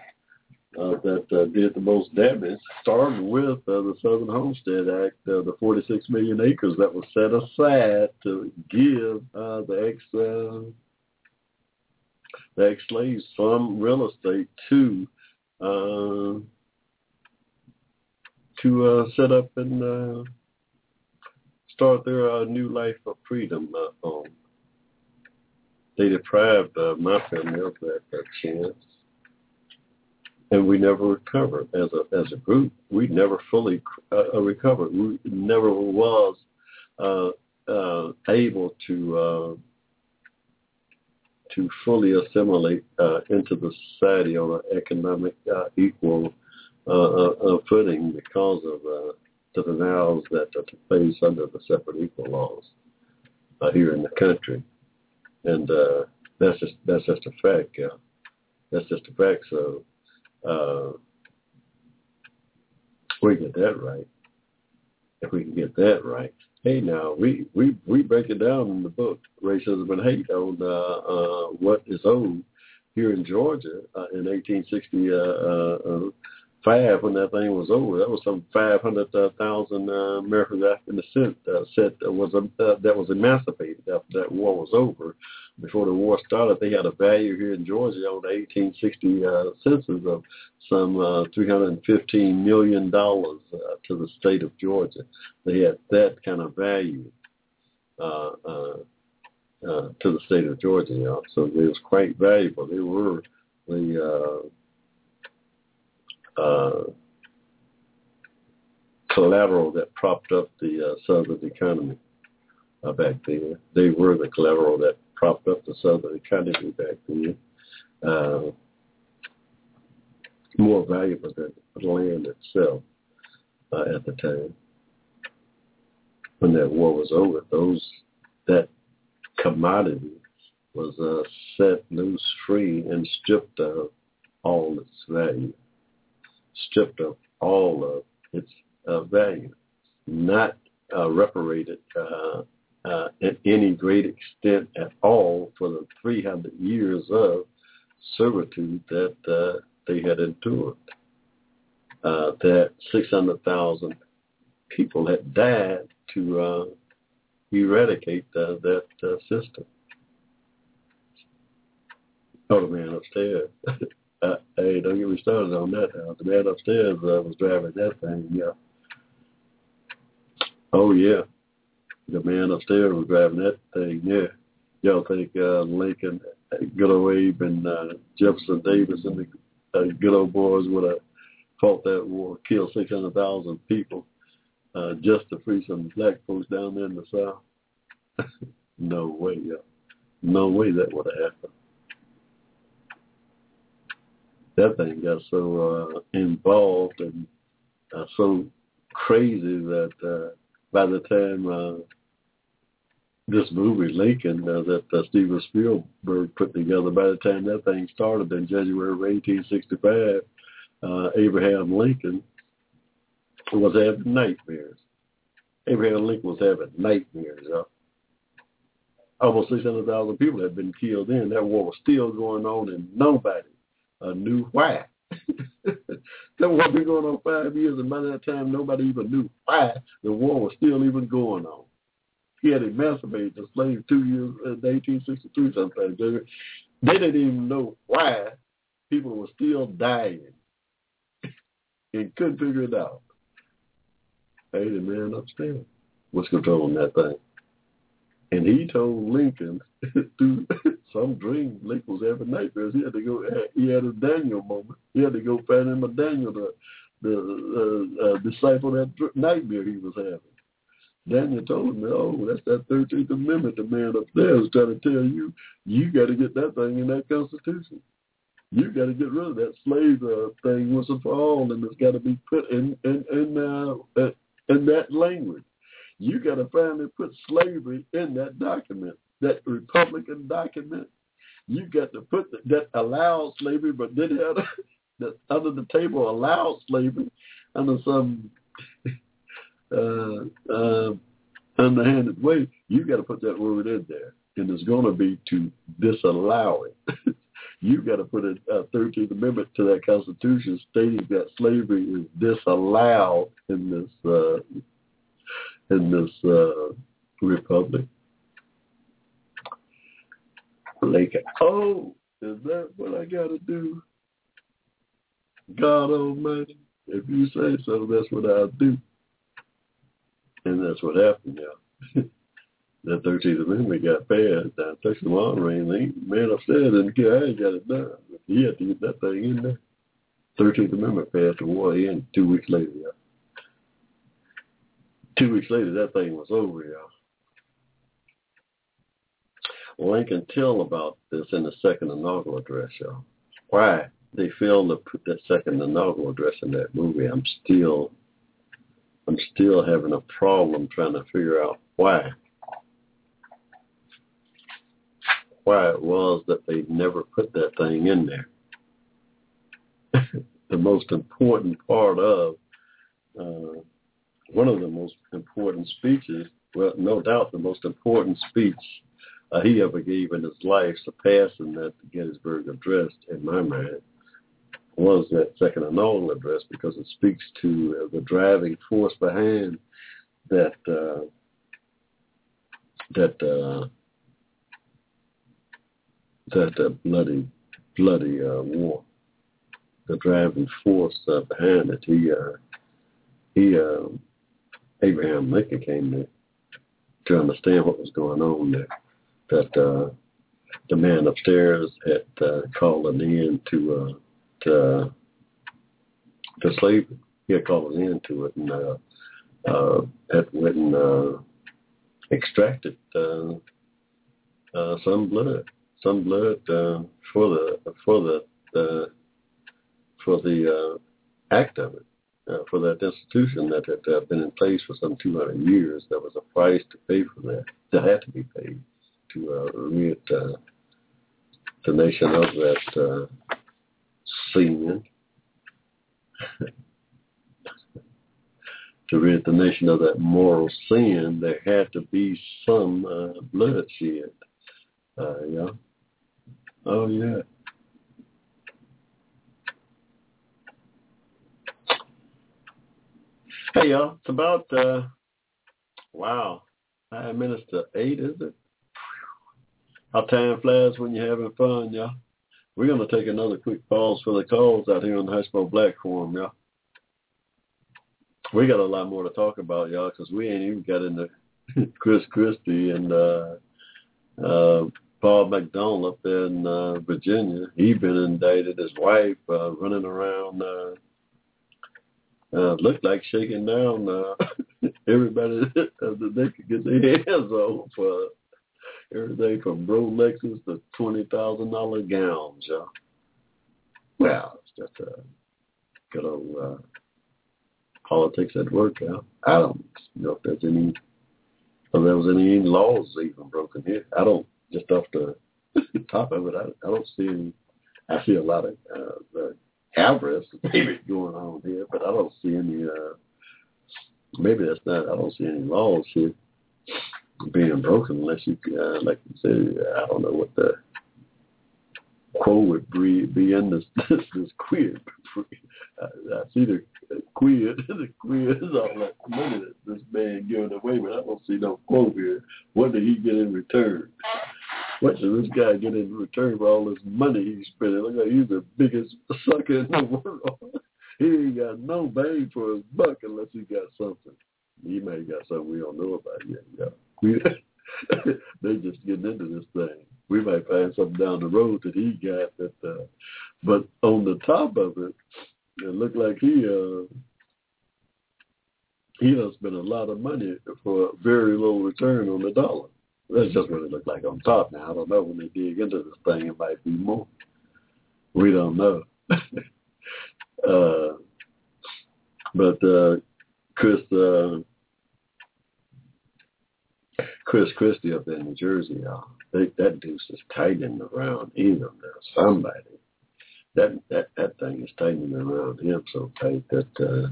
uh, that uh, did the most damage. Started with uh, the Southern Homestead Act, uh, the 46 million acres that was set aside to give uh, the ex uh, the ex-slaves some real estate to uh, to uh, set up and uh, start their uh, new life of freedom uh, home. They deprived uh, my family of that, that chance, and we never recovered as a as a group. We never fully uh, recovered. We never was uh, uh, able to. Uh, to fully assimilate uh, into the society on an economic uh, equal uh, uh, uh footing because of uh, the denials that took place under the separate equal laws here in the country, and that's just that's just a fact. Yeah, that's just a fact. So we get that right, if we can get that right. Hey, now we we we break it down in the book Racism and Hate on uh, uh, what is owed here in Georgia uh, in 1860. Uh, uh, five when that thing was over. That was some five hundred thousand uh, American African descent uh, set uh, was uh, that was emancipated after that war was over. Before the war started, they had a value here in Georgia on the 1860 uh, census of some uh, 315 million dollars uh, to the state of Georgia. They had that kind of value. Uh, uh, uh, to the state of Georgia, you know. so it was quite valuable. They were the uh, uh, collateral that propped up the uh, Southern economy uh, back then. They were the collateral that propped up the Southern economy back then. Uh, more valuable than the land itself uh, at the time. When that war was over, those that commodity was uh, set loose, free, and stripped of all its value stripped of all of its uh, value, not uh, reparated uh, uh, at any great extent at all for the 300 years of servitude that uh, they had endured. Uh, that 600,000 people had died to uh, eradicate uh, that uh, system. Oh, the man upstairs. Uh, hey, don't get me started on that. Now. The man upstairs uh, was driving that thing. Yeah. Oh yeah, the man upstairs was driving that thing. Yeah. Y'all think uh, Lincoln, good old Abe, and uh, Jefferson Davis, and the uh, good old boys would have fought that war, killed six hundred thousand people uh, just to free some black folks down there in the south? no way, yeah. No way that would have happened that thing got so uh, involved and uh, so crazy that uh, by the time uh, this movie Lincoln uh, that uh, Steven Spielberg put together, by the time that thing started in January of 1865, uh, Abraham Lincoln was having nightmares. Abraham Lincoln was having nightmares. Uh, almost 600,000 people had been killed in. That war was still going on and nobody a new why. that war been going on five years, and by that time, nobody even knew why the war was still even going on. He had emancipated the slaves two years uh, in 1863 sometime. They, they didn't even know why people were still dying and couldn't figure it out. Hey, the man upstairs was controlling that thing. And he told Lincoln through some dream Lincoln was having nightmares. He had to go. He had a Daniel moment. He had to go find him a Daniel, the the uh, uh, disciple that nightmare he was having. Daniel told him, "Oh, that's that Thirteenth Amendment. The man upstairs trying to tell you you got to get that thing in that Constitution. You got to get rid of that slave uh, thing once and for all, and it's got to be put in in in, uh, in that language." You got to finally put slavery in that document, that Republican document. You got to put the, that allows slavery, but did have that under the table allows slavery under some uh, uh, underhanded way. You got to put that word in there, and it's going to be to disallow it. you got to put a, a 13th Amendment to that Constitution stating that slavery is disallowed in this uh, in this uh, republic. Like, oh, is that what I got to do? God Almighty, if you say so, that's what I'll do. And that's what happened now. that 13th Amendment got passed. Now, Texas monitoring, the man upstairs didn't care. I ain't got it done. He had to get that thing in there. 13th Amendment passed the war in two weeks later. Yeah. Two weeks later, that thing was over, y'all. Lincoln tell about this in the second inaugural address, y'all. Why they failed to put that second inaugural address in that movie, I'm still, I'm still having a problem trying to figure out why. Why it was that they never put that thing in there. the most important part of uh, one of the most important speeches, well, no doubt the most important speech uh, he ever gave in his life, surpassing that Gettysburg Address in my mind, was that second annulment address because it speaks to uh, the driving force behind that uh, that uh, that uh, bloody bloody uh, war. The driving force uh, behind it. He uh, he uh, Abraham Lincoln came to to understand what was going on there. That uh, the man upstairs had uh, called end to uh, to, to slavery. He had called end to it and uh, uh, had went and uh, extracted uh, uh, some blood, some blood uh, for the for the uh, for the uh, act of it, uh, for that institution that had uh, been in place for some 200 years. There was a price to pay for that. That had to be paid to uh, rid uh, the nation of that uh, sin. to rid the nation of that moral sin, there had to be some uh, bloodshed. Uh, yeah. Oh yeah. Hey y'all, it's about uh wow, five minutes to eight, is it? How time flies when you're having fun, y'all. We're gonna take another quick pause for the calls out here on the Hushmo Black Forum, y'all. We got a lot more to talk about, y'all, because we ain't even got into Chris Christie and uh uh Paul McDonald up in uh, Virginia. He been indicted. His wife uh, running around, uh, uh, looked like shaking down uh, everybody that they could get their hands on for everything from Rolexes to twenty thousand dollar gowns. Yeah. Well, it's just a good old uh, politics at work. Yeah. I don't know if there's any, if there was any laws even broken here. I don't just off the top of it, I, I don't see any. I see a lot of uh, the avarice maybe going on here, but I don't see any. Uh, maybe that's not. I don't see any laws here being broken unless you, uh, like you say, I don't know what the quote would be, be in this this, this quid. I, I see the quid. the quid is all that money that this man giving away, but I don't see no quote here. What did he get in return? What does this guy get in return for all this money he's spending? Look like he's the biggest sucker in the world. he ain't got no bang for his buck unless he got something. He may have got something we don't know about yet. Yeah. We, they're just getting into this thing. We might find something down the road that he got that uh but on the top of it, it looked like he uh he done spent a lot of money for a very little return on the dollar. That's just what it looked like on top now. I don't know when they dig into this thing it might be more. We don't know. uh but uh Chris uh Chris Christie up in New Jersey, y'all. They, that deuce is tightening around him. There's somebody. That that that thing is tightening around him so tight that uh,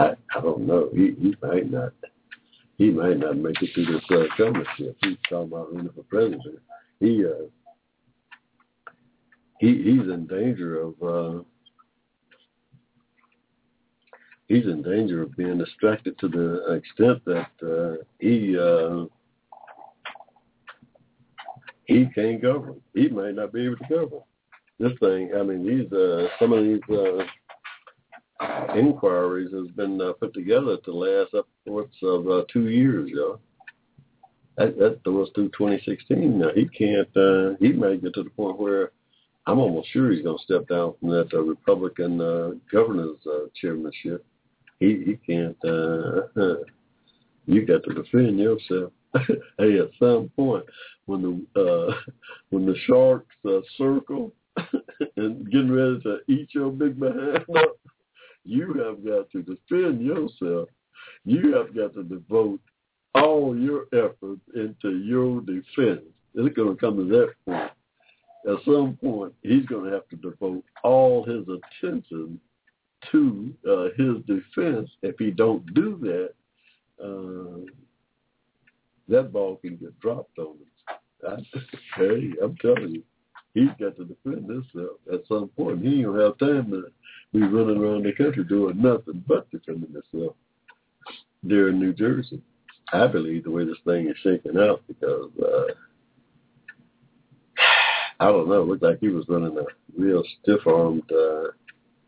I I don't know. He he might not he might not make it through this uh, governorship. He's talking about running for president. He uh he he's in danger of uh he's in danger of being distracted to the extent that uh he uh he can't govern. He might not be able to govern. This thing, I mean, these uh, some of these uh, inquiries has been uh, put together to last upwards of uh, two years, yo. That, that was through 2016. Now he can't. Uh, he may get to the point where I'm almost sure he's going to step down from that uh, Republican uh, governor's uh, chairmanship. He he can't. Uh, you got to defend yourself. hey, at some point, when the uh, when the sharks uh, circle and getting ready to eat your big behind up, you have got to defend yourself. You have got to devote all your efforts into your defense. It's going to come to that point. At some point, he's going to have to devote all his attention to uh, his defense, if he don't do that, uh, that ball can get dropped on him. I, hey, I'm telling you, he's got to defend himself at some point. He don't have time to be running around the country doing nothing but defending himself there in New Jersey. I believe the way this thing is shaking out because uh, I don't know. It looked like he was running a real stiff-armed uh,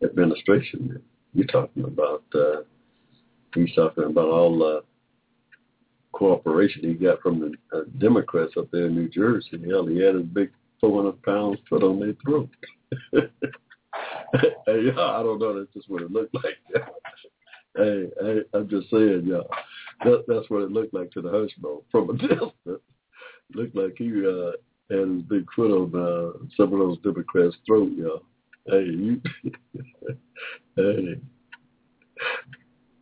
administration. You're talking about. Uh, he's talking about all the cooperation he got from the uh, Democrats up there in New Jersey. Hell, he had his big 400 pounds put on their throat. hey, y'all, I don't know. That's just what it looked like. hey, hey, I'm just saying, y'all. That, that's what it looked like to the Hushmo from a distance. Looked like he uh, had his big foot on uh, some of those Democrats' throat, y'all. Hey, you. hey.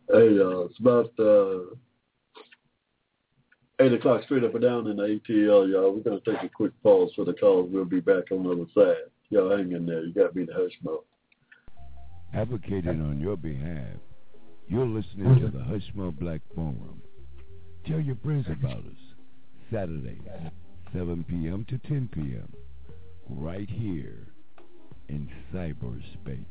Hey, y'all. It's about uh, 8 o'clock straight up and down in the ATL, y'all. We're going to take a quick pause for the calls. We'll be back on the other side. Y'all hang in there. You got me the Hushmo. Advocating on your behalf, you're listening to the Hushmo Black Forum. Tell your friends about us. Saturdays, 7 p.m. to 10 p.m. Right here in cyberspace.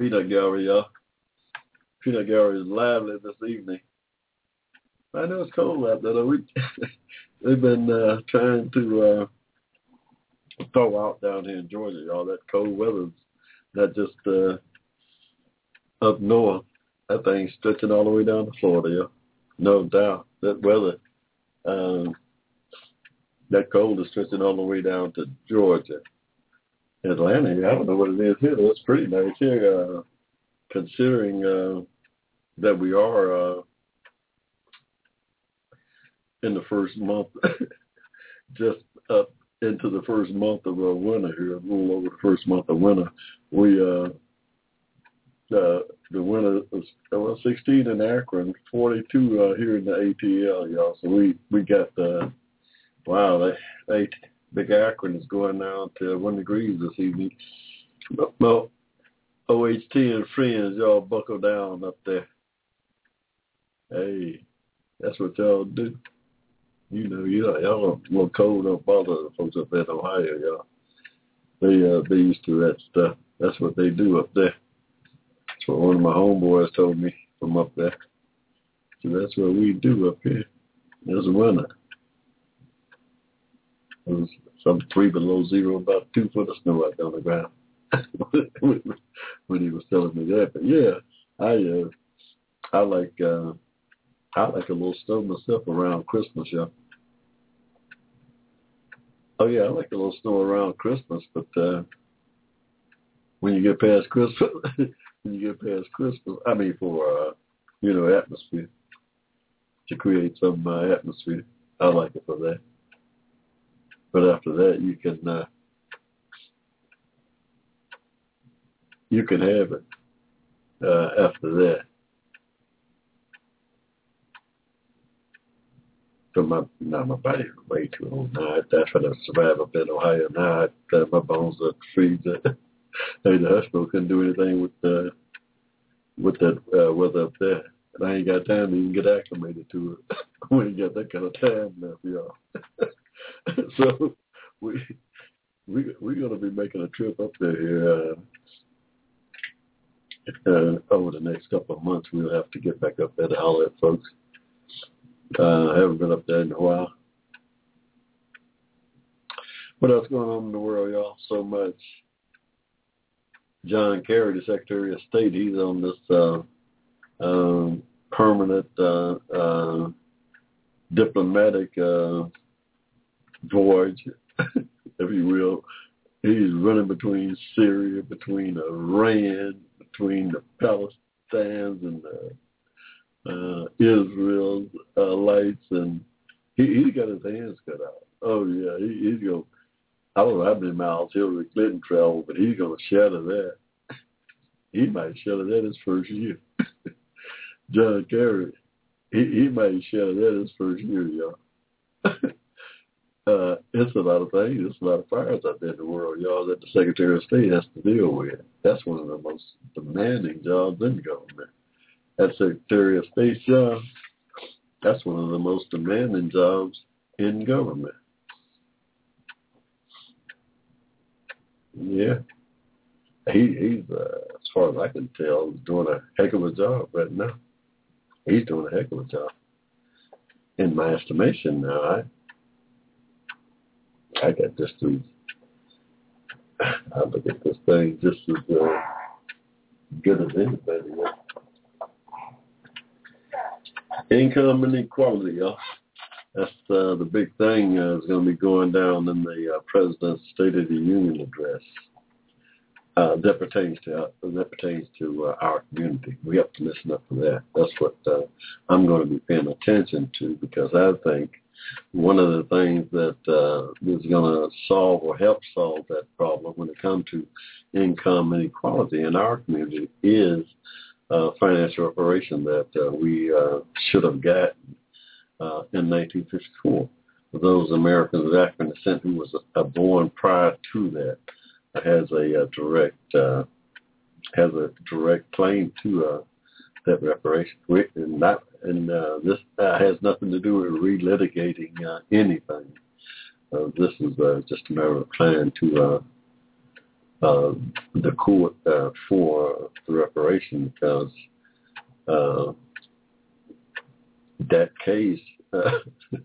Peanut gallery, y'all. Peanut gallery is lively this evening. I know it's cold out there. Though. We they've been uh, trying to uh, thaw out down here in Georgia, y'all. That cold weather's not just uh, up north. That thing's stretching all the way down to Florida, y'all. No doubt. That weather, um, that cold is stretching all the way down to Georgia. Atlanta, I don't know what it is here. It's pretty nice here, uh, considering uh, that we are uh, in the first month, just up into the first month of uh, winter here, a little over the first month of winter. We uh, uh, the winter was well, 16 in Akron, 42 uh, here in the ATL, y'all. So we we got the uh, wow, that eight Big Akron is going down to one degrees this evening. Well, OHT and friends, y'all buckle down up there. Hey, that's what y'all do. You know, know, y'all a little cold don't bother the folks up there in Ohio, y'all. They uh they used to that stuff. That's what they do up there. That's what one of my homeboys told me from up there. So that's what we do up here. There's a winter. Some three below zero, about two foot of snow out on the ground. when he was telling me that. But yeah, I uh I like uh I like a little snow myself around Christmas, yeah. Oh yeah, I like a little snow around Christmas, but uh when you get past Christmas when you get past Christmas I mean for uh you know, atmosphere. To create some uh, atmosphere. I like it for that. But after that, you can uh, you can have it uh, after that. So my now my body is way too old now. That's when I survive up in Ohio. Now I, uh, my bones are freeze. hey, the hospital couldn't do anything with the with that uh, weather up there. And I ain't got time to even get acclimated to it. we ain't got that kind of time now, y'all. so we we we're gonna be making a trip up there here. Uh, uh, over the next couple of months, we'll have to get back up there to holler at folks. Uh, I haven't been up there in a while. What else going on in the world, y'all? So much. John Kerry, the Secretary of State, he's on this uh, um, permanent uh, uh, diplomatic uh, voyage, if you will. He's running between Syria, between Iran, between the Palestinians and the uh, Israel's uh, lights, and he, he's got his hands cut out. Oh yeah, he, he's going. I don't know how many miles Hillary Clinton traveled, but he's going to shatter that. He might shatter that his first year. John Kerry, he, he might shatter that his first year, y'all. uh, it's a lot of things. It's a lot of fires out there in the world, y'all, that the Secretary of State has to deal with. That's one of the most demanding jobs in government. That Secretary of State job, that's one of the most demanding jobs in government. Yeah. He he's uh, as far as I can tell, doing a heck of a job right now. He's doing a heck of a job. In my estimation now, I I got just as I look at this thing just as uh, good as anybody. Income inequality, y'all. That's uh, the big thing uh, is going to be going down in the uh, President's State of the Union address. Uh, that pertains to uh, that pertains to uh, our community. We have to listen up for that. That's what uh, I'm going to be paying attention to because I think one of the things that uh, is going to solve or help solve that problem when it comes to income inequality in our community is uh, financial reparation that uh, we uh, should have gotten uh, in 1954. For those Americans of African descent who was uh, born prior to that has a, direct has a direct claim to uh, that reparation. And, not, and uh, this uh, has nothing to do with relitigating uh, anything. Uh, this is uh, just a matter of trying to uh, uh, the court uh, for the reparation because uh, that case uh,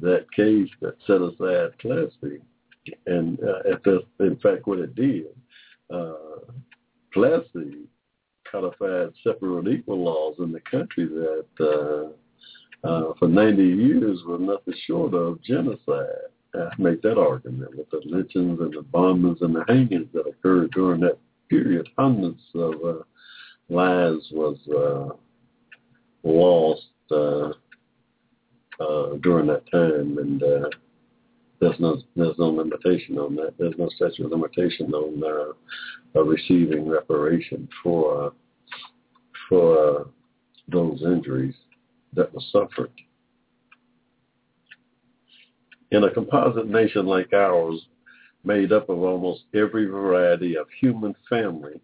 that case that set aside Plessy and uh, at the, in fact what it did uh, Plessy codified separate equal laws in the country that uh, uh, for 90 years were nothing short of genocide. I make that argument with the lynchings and the bombings and the hangings that occurred during that period. Hundreds of uh, lives was uh, lost uh, uh, during that time, and uh, there's no there's no limitation on that. There's no such limitation on uh, uh, receiving reparation for for those injuries that were suffered. In a composite nation like ours, made up of almost every variety of human family,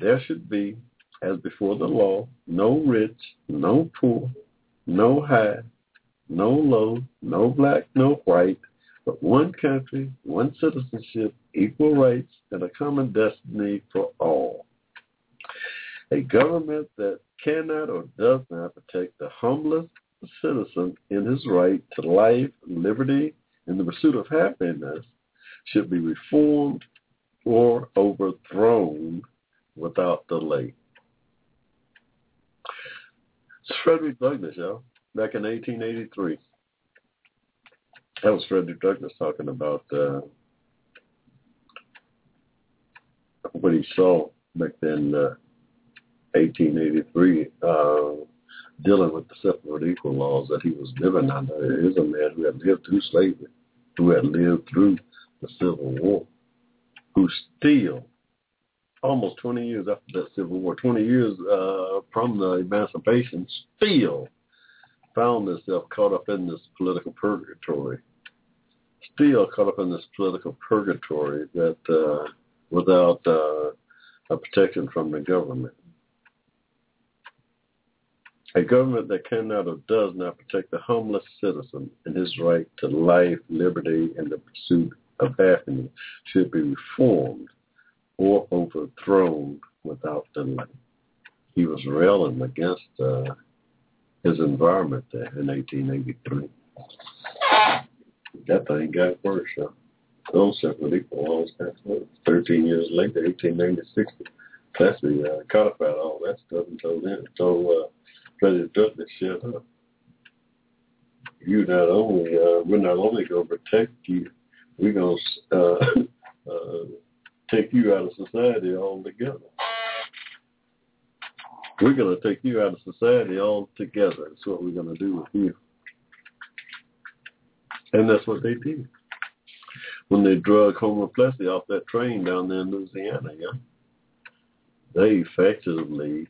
there should be, as before the law, no rich, no poor, no high, no low, no black, no white, but one country, one citizenship, equal rights, and a common destiny for all. A government that cannot or does not protect the humblest citizen in his right to life, liberty, and the pursuit of happiness should be reformed or overthrown without delay. It's Frederick Douglass, y'all, back in 1883. That was Frederick Douglass talking about uh, what he saw back then, uh, 1883, uh, dealing with the separate equal laws that he was living under. He is a man who had lived through slavery, who had lived through the Civil War, who still, almost 20 years after that Civil War, 20 years uh, from the emancipation, still found himself caught up in this political purgatory still caught up in this political purgatory that uh, without uh, a protection from the government. A government that cannot or does not protect the homeless citizen and his right to life, liberty, and the pursuit of happiness should be reformed or overthrown without delay. He was railing against uh, his environment there in 1883 that thing got worse. Huh? Those separate equal laws passed 13 years later, 1896. Plessy uh, codified all that stuff told him, told uh, President Douglass, shut up. You not only, uh, we're not only going to protect you, we're going to uh, uh, take you out of society altogether. We're going to take you out of society altogether. That's what we're going to do with you. And that's what they did. When they drug Homer Plessy off that train down there in Louisiana, yeah, they effectively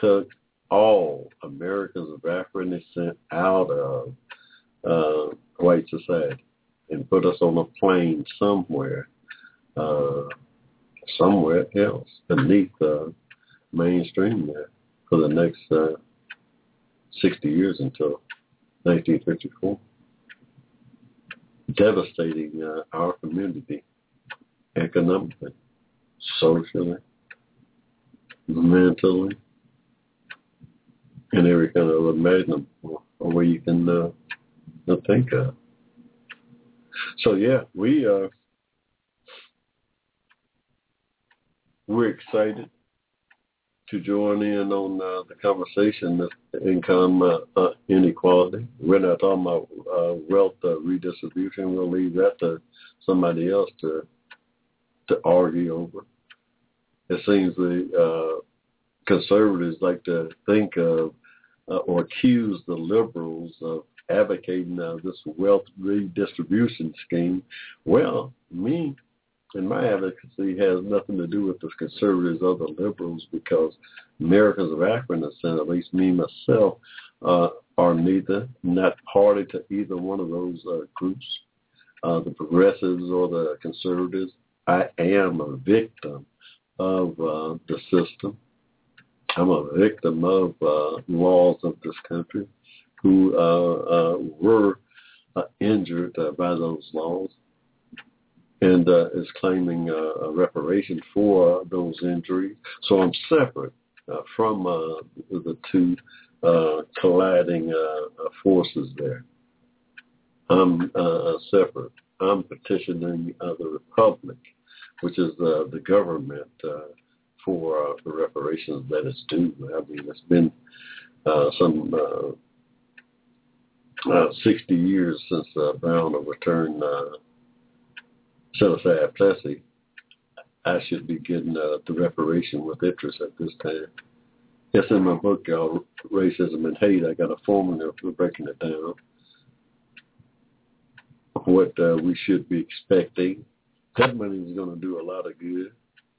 took all Americans of African descent out of uh, white society and put us on a plane somewhere, uh, somewhere else beneath the mainstream there for the next uh, 60 years until 1954 devastating uh, our community economically, socially, mentally, and every kind of imaginable way you can uh, think of. So yeah, we uh, we're excited to join in on uh, the conversation of income uh, uh, inequality. We're not talking about uh, wealth uh, redistribution. We'll leave that to somebody else to to argue over. It seems the uh, conservatives like to think of or accuse the liberals of advocating this wealth redistribution scheme. Well, me and my advocacy has nothing to do with the conservatives or the liberals because Americans of African descent, at least me myself, uh, are neither not party to either one of those uh, groups, uh, the progressives or the conservatives. I am a victim of uh, the system. I'm a victim of uh, laws of this country who uh, uh, were uh, injured uh, by those laws and uh, is claiming uh, reparation for those injuries. So I'm separate uh, from uh, the two uh, colliding uh, forces there. I'm separate. I'm petitioning the republic, which is the government, for the reparations that it's due. I mean, it's been some uh, uh, 60 years since Brown overturned uh, set aside Plessy. I should be getting uh, the reparation with interest at this time. It's in my book, y'all, Racism and Hate. I got a formula for breaking it down. What uh, we should be expecting. That money is going to do a lot of good,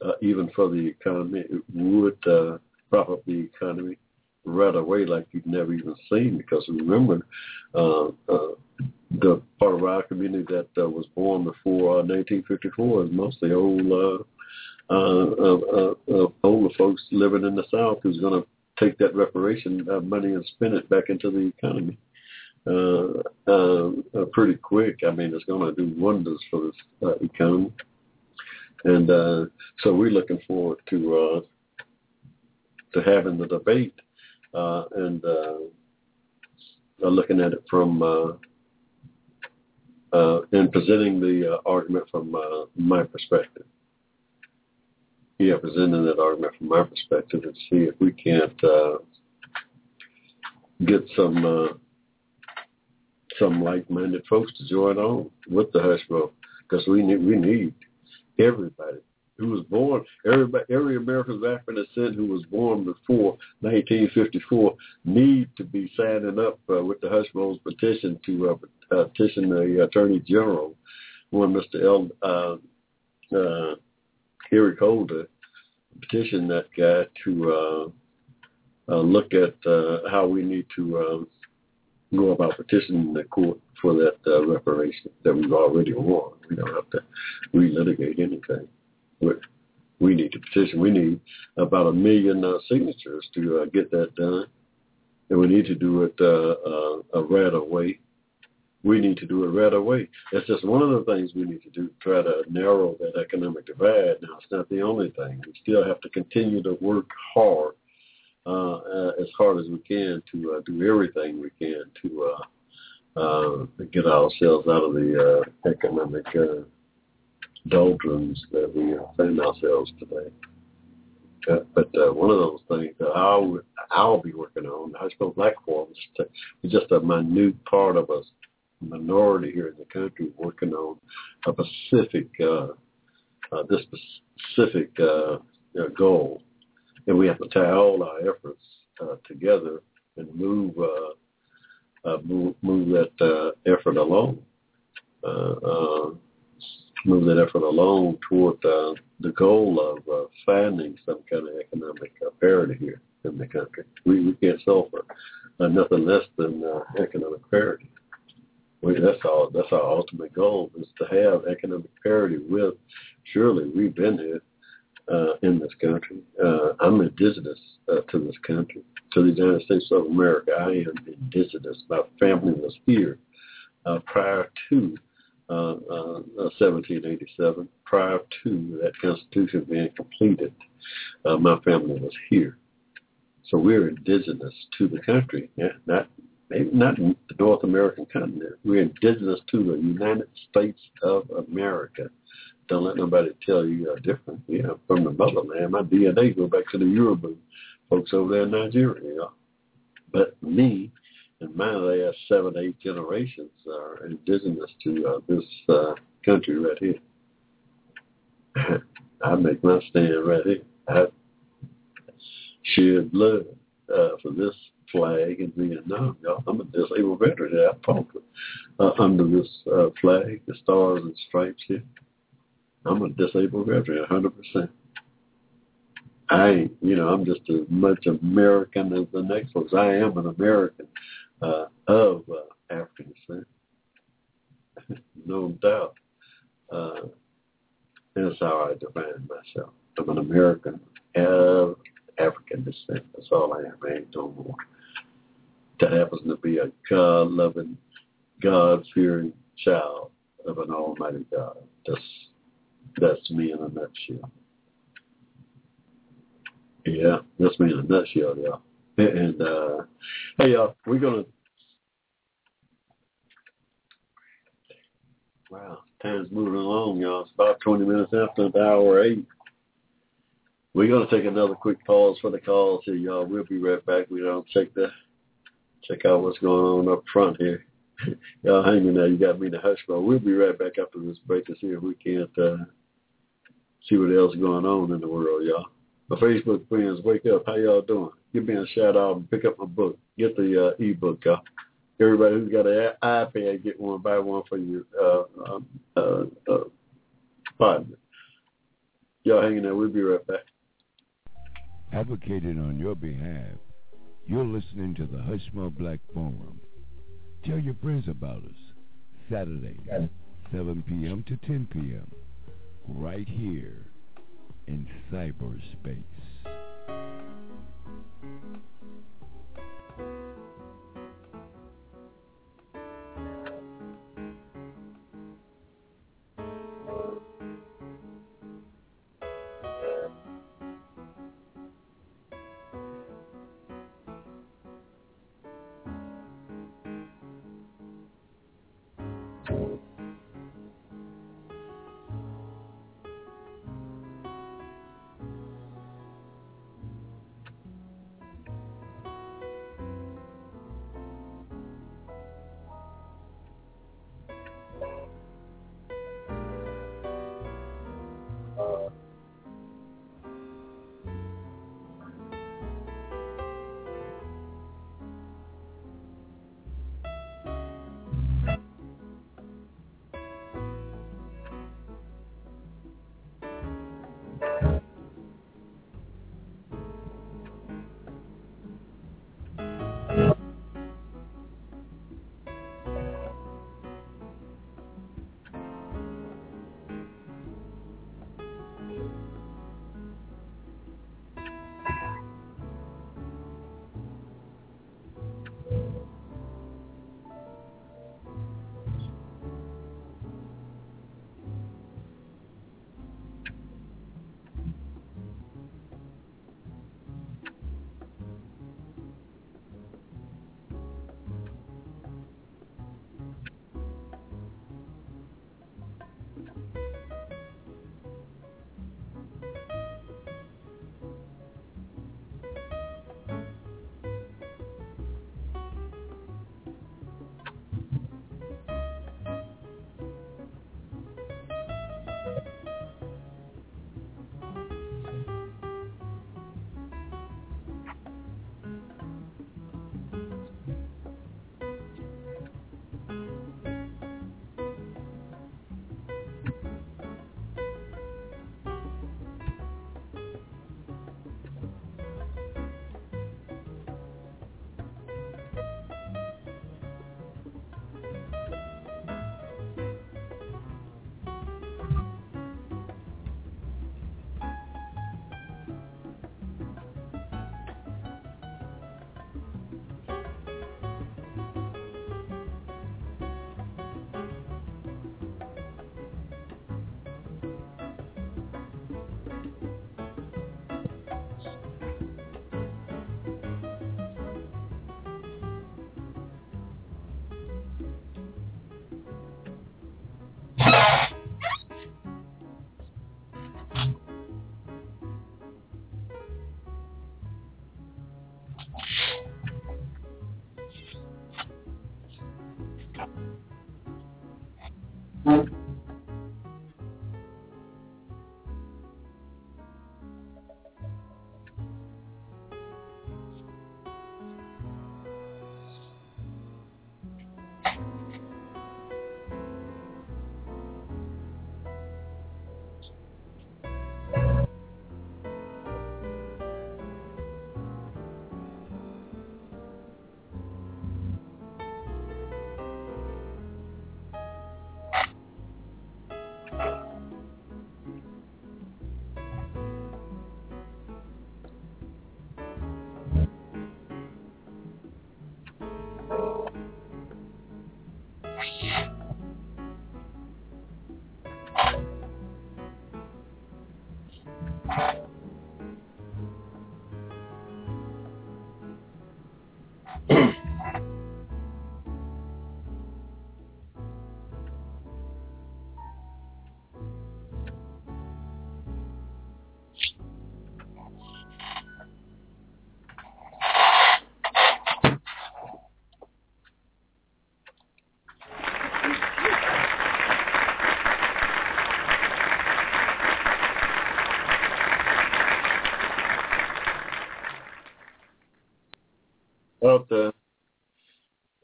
uh, even for the economy. It would uh, prop up the economy right away like you've never even seen because remember, uh, uh, the part of our community that uh, was born before uh, 1954 is mostly old, uh, uh, uh, uh, older folks living in the South who's going to take that reparation uh, money and spend it back into the economy uh, uh, uh, pretty quick. I mean, it's going to do wonders for this uh, economy. And uh, so we're looking forward to uh, to having the debate uh, and uh, looking at it from uh, uh, and presenting the uh, argument from my perspective. Yeah, presenting that argument from my perspective and see if we can't get some some like-minded folks to join on with the Hushmo because we need we need everybody who was born, everybody, every American of African descent who was born before 1954 need to be signing up uh, with the Hushmo's petition to uh, petition the Attorney General, one Mr. L. Uh, uh, Eric Holder, petition that guy to uh, uh, look at uh, how we need to uh, go about petitioning the court for that uh, reparation that we've already won. We don't have to relitigate anything we need to petition. We need about a million uh, signatures to uh, get that done, and we need to do it uh, uh, right away. We need to do it right away. That's just one of the things we need to do to try to narrow that economic divide. Now, it's not the only thing. We still have to continue to work hard, uh, uh, as hard as we can, to uh, do everything we can to uh, uh, get ourselves out of the uh, economic uh, doldrums that we find ourselves today. Uh, but uh, one of those things that I'll I'll be working on, I suppose Black Forum is just a minute part of a minority here in the country working on a specific uh, uh, this specific uh, goal, and we have to tie all our efforts uh, together and move uh, uh, move, move that uh, effort along. Uh, uh, move that effort along toward uh, the goal of uh, finding some kind of economic uh, parity here in the country. We, we can't solve for uh, nothing less than uh, economic parity. We, that's all. That's our ultimate goal is to have economic parity with. Surely we've been here uh, in this country. Uh, I'm indigenous uh, to this country, to the United States of America. I am indigenous. My family was here uh, prior to 1787, uh, uh, prior to that Constitution being completed, uh, my family was here. So we're indigenous to the country, yeah, not maybe not the North American continent. We're indigenous to the United States of America. Don't let nobody tell you uh, different. You know, from the motherland, my DNA go back to the Yoruba folks over there in Nigeria. But me, and my last seven, eight generations are indigenous to uh, this uh, country right here. I make my stand right here. I shed blood uh, for this flag in Vietnam. Y'all, I'm a disabled veteran. I fought uh, under this uh, flag, the stars and stripes here. I'm a disabled veteran, 100%. I you know, I'm just as much American as the next folks. I am an American uh, of uh, African descent, no doubt. Uh, that's how I define myself. I'm an American of African descent. That's all I am. I ain't no more. That happens to be a God-loving, God-fearing child of an almighty God. That's That's me in a nutshell. Yeah, that's me in a nutshell, y'all. And uh, hey, y'all, we're gonna. Wow, time's moving along, y'all. It's about 20 minutes after the hour eight. We're gonna take another quick pause for the calls here, y'all. We'll be right back. We don't check the check out what's going on up front here. y'all hang in there. You got me in the hush mode. We'll be right back after this break to see if we can't uh, see what else is going on in the world, y'all. My Facebook friends, wake up. How y'all doing? Give me a shout out and pick up my book. Get the uh, ebook, y'all. Everybody who's got an iPad, get one. Buy one for your uh, um, uh, uh, partner. Y'all hanging there. We'll be right back. Advocating on your behalf, you're listening to the Hushmo Black Forum. Tell your friends about us. Saturday, 7 p.m. to 10 p.m. Right here in cyberspace.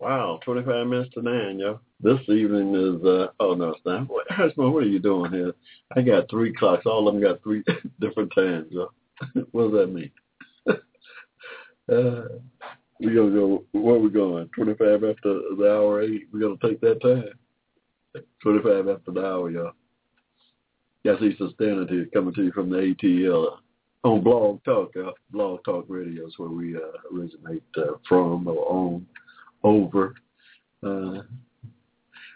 Wow, twenty five minutes to nine, yo. This evening is uh oh no, it's not. What, what are you doing here? I got three clocks. All of them got three different times, yo. what does that mean? uh, we gonna go. Where are we going? Twenty five after the hour eight. We gonna take that time. Twenty five after the hour, y'all. That's Eastern Standard here, coming to you from the ATL on Blog Talk. Uh, Blog Talk Radio is where we uh, originate uh, from or on over. Uh,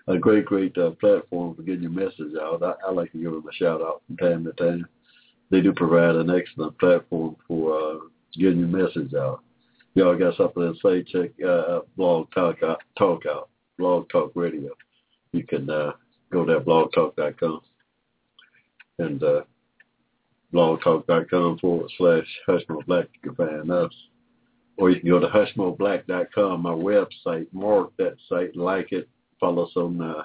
a great, great uh, platform for getting your message out. I, I like to give them a shout out from time to time. They do provide an excellent platform for uh, getting your message out. Y'all got something to say? Check uh, Blog Talk out, Talk out, Blog Talk Radio. You can uh, go there, blogtalk.com and uh, blogtalk.com forward slash Hushmo Black. You can find us. Or you can go to hushmoblack.com, my website. Mark that site, like it. Follow us on uh,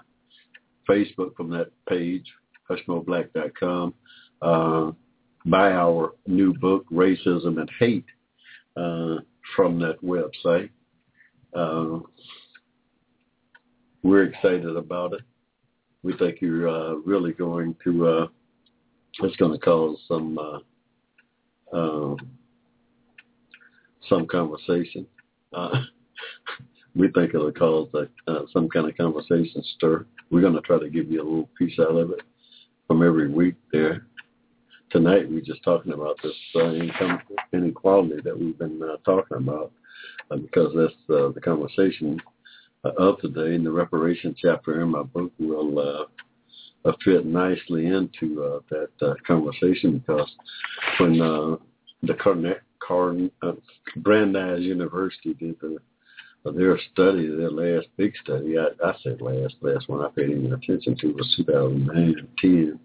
Facebook from that page, hushmoblack.com. Uh, buy our new book, Racism and Hate, uh, from that website. Uh, we're excited about it. We think you're uh, really going to uh, it's going to cause some uh, um, some conversation. Uh, we think it'll cause uh, some kind of conversation stir. We're going to try to give you a little piece out of it from every week there. Tonight we're just talking about this uh, income inequality that we've been uh, talking about uh, because that's uh, the conversation uh, of today. In the reparation chapter in my book will uh, uh, fit nicely into uh, that uh, conversation because when uh, the Carnet, Carn, uh, Brandeis University did the, uh, their study, their last big study, I, I said last, last one I paid any attention to was 2009 and 10,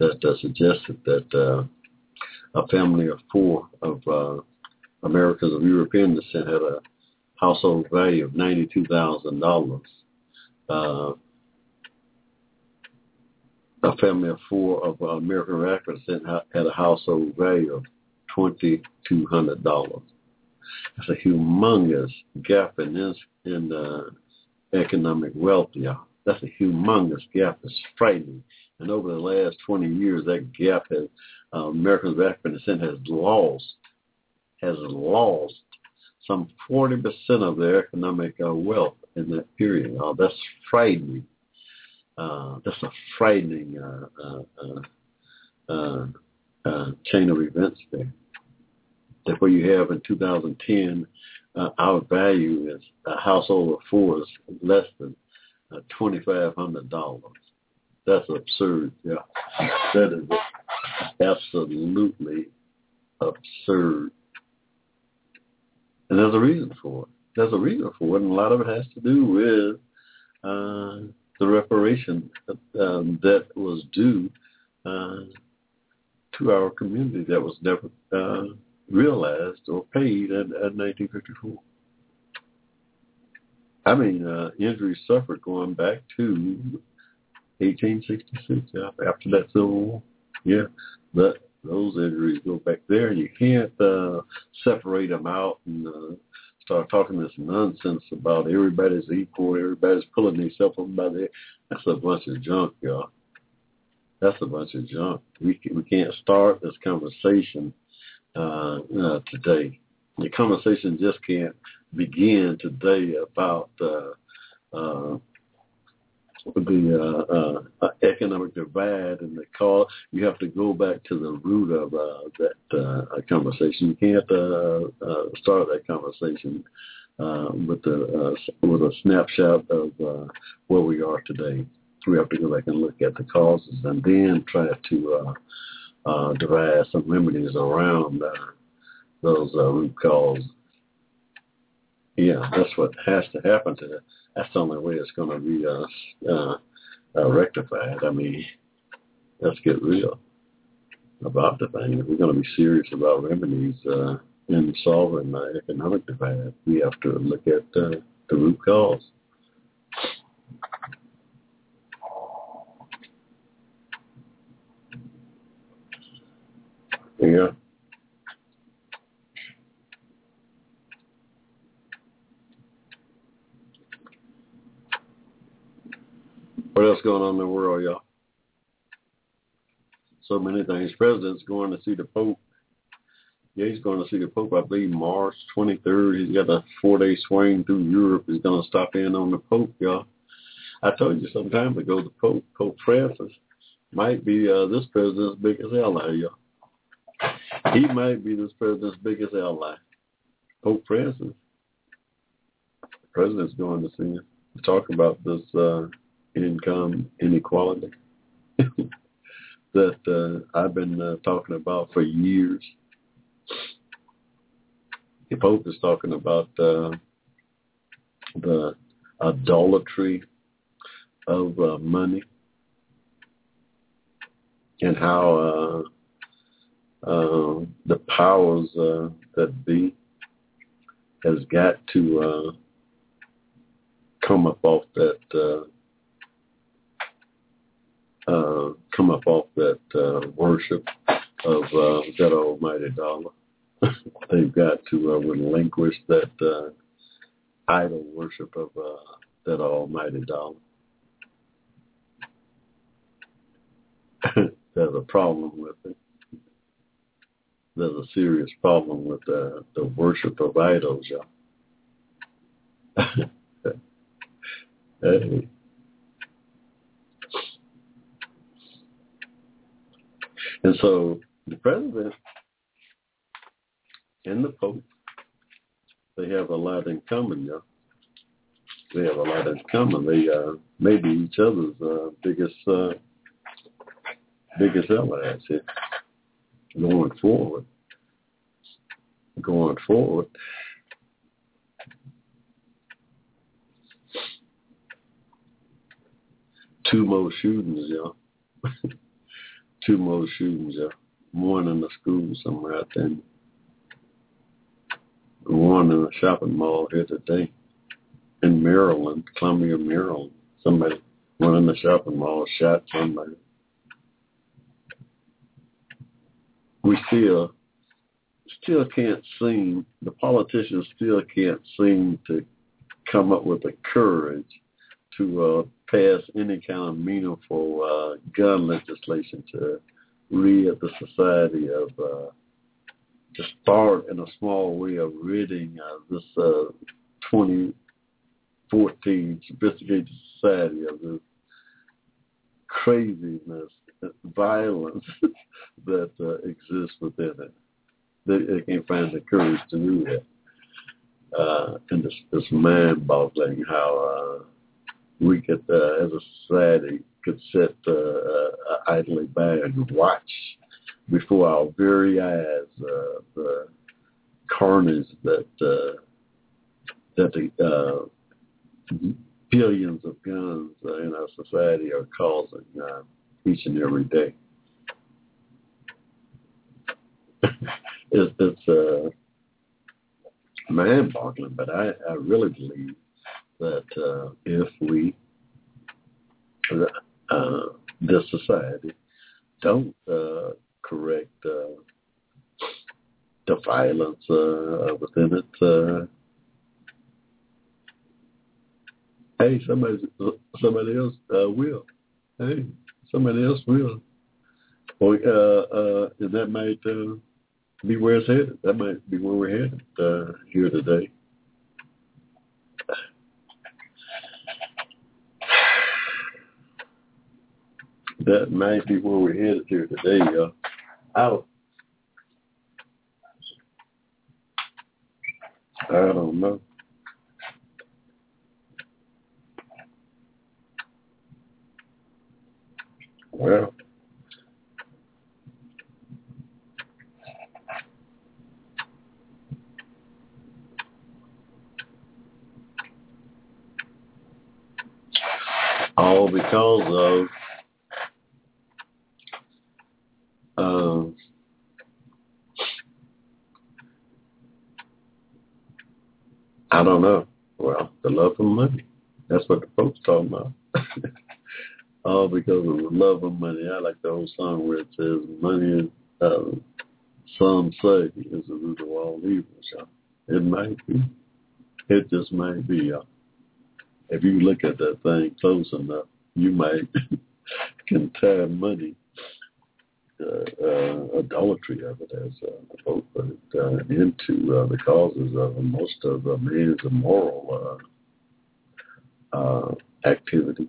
that uh, suggested that uh, a family of four of uh, Americans of European descent had a household value of $92,000. Uh, a family of four of American Rapids had a household value of twenty two hundred dollars. That's a humongous gap in this in uh, economic wealth, y'all. That's a humongous gap. It's frightening. And over the last 20 years, that gap has, uh, Americans of African descent has lost, has lost some 40% of their economic uh, wealth in that period. Uh, that's frightening. Uh, that's a frightening uh uh, uh, uh, uh, chain of events there. That what you have in 2010, our value is a household of four is less than $2,500. That's absurd. Yeah, that is absolutely absurd. And there's a reason for it. There's a reason for it, and a lot of it has to do with uh, the reparation um, that was due uh, to our community that was never uh, realized or paid in, in 1954. I mean, uh, injuries suffered going back to 1866 after that Civil War. Yeah, but those injuries go back there, and you can't uh, separate them out and uh, start talking this nonsense about everybody's equal, everybody's pulling themselves up by the that's a bunch of junk, y'all. That's a bunch of junk. We we can't start this conversation uh, uh, today. The conversation just can't begin today about uh, uh, the uh, uh, economic divide and the cause. You have to go back to the root of that conversation. You can't start that conversation with the with a snapshot of where we are today. We have to go back and look at the causes and then try to uh, devise some remedies around uh, those uh, root causes. Yeah, that's what has to happen to that's the only way it's going to be uh, uh, uh, rectified. I mean, let's get real about the thing. If we're going to be serious about remedies uh, in solving the economic divide, we have to look at uh, the root cause. Yeah. Else going on in the world, y'all? So many things. President's going to see the Pope. Yeah, he's going to see the Pope, I believe, March 23rd. He's got a four-day swing through Europe. He's going to stop in on the Pope, y'all. I told you some time ago the Pope, Pope Francis, might be uh, this president's biggest ally, y'all. He might be this president's biggest ally. Pope Francis. The president's going to see him. Talk about this uh, income inequality that uh, I've been uh, talking about for years. The Pope is talking about uh, the idolatry of uh, money and how uh, uh, the powers uh, that be has got to uh, come up off that uh, uh, come up off that uh, worship of uh, that almighty dollar. They've got to uh, relinquish that uh, idol worship of uh, that almighty dollar. There's a problem with it. There's a serious problem with the, the worship of idols, y'all. hey. And so the president and the Pope, they have a lot in common, yeah. They have a lot in common. They uh, may be each other's uh, biggest uh, biggest allies here going forward. Going forward. Two more shootings, y'all. Two more shootings. One in a school somewhere out there. One in a shopping mall here today in Maryland, Columbia, Maryland. Somebody, one in the shopping mall shot somebody. We still, still can't seem, the politicians still can't seem to come up with the courage to uh, pass any kind of meaningful uh, gun legislation to rid the society of, uh, to start in a small way of ridding uh, this uh, 2014 sophisticated society of this craziness, violence that uh, exists within it. They, they can't find the courage to do that. Uh, and it's, it's mind-boggling how uh, we could, uh, as a society, could sit uh, idly by and watch before our very eyes uh, the carnage that uh, that the uh, billions of guns uh, in our society are causing uh, each and every day. it's it's uh, mind-boggling, but I, I really believe that uh, if we, uh, this society, don't uh, correct uh, the violence uh, within it, uh, hey, somebody, somebody else uh, will. Hey, somebody else will. Or, uh, uh, and that might uh, be where it's headed. That might be where we're headed uh, here today. That may be where we're headed here today, y'all. Out. I don't know. Well, all because of um, I don't know. Well, the love of money. That's what the folks talking about. all because of the love of money. I like the old song where it says, "Money uh, some say is the root of all evil." So it might be. It just might be. Uh, if you look at that thing close enough, you might can tie money, uh, uh, adultery of it as uh, the book put it, uh, into uh, the causes of most of uh, man's immoral uh, uh, activities.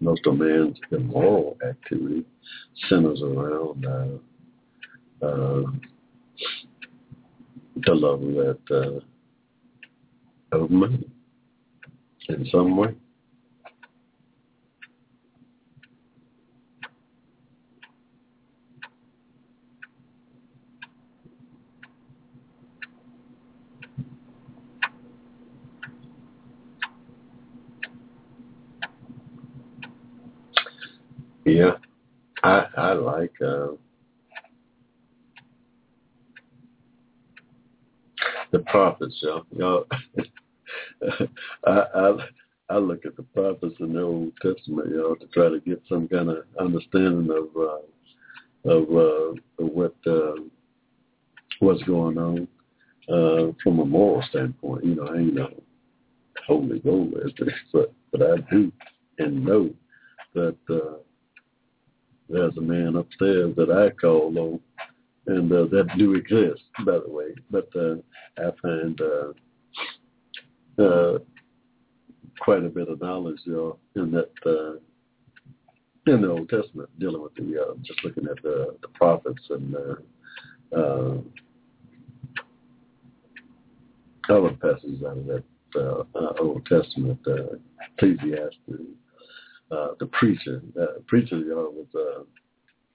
Most of man's immoral activity centers around uh, uh, the love that uh, of money in some way. Yeah, I I like uh, the prophets, y'all. y'all I, I I look at the prophets in the Old Testament, know, to try to get some kind of understanding of uh, of, uh, what uh, what's going on uh, from a moral standpoint. You know, I ain't no holy gold but but I do and know that uh, there's a man upstairs that I call on, and uh, that do exist, by the way. But uh, I find uh, uh, quite a bit of knowledge you know, in that uh, in the Old Testament, dealing with the uh, just looking at the, the prophets and uh, uh, other passages out of that uh, uh, Old Testament, uh, Ecclesiastes, uh, the preacher. Uh, preacher you know, was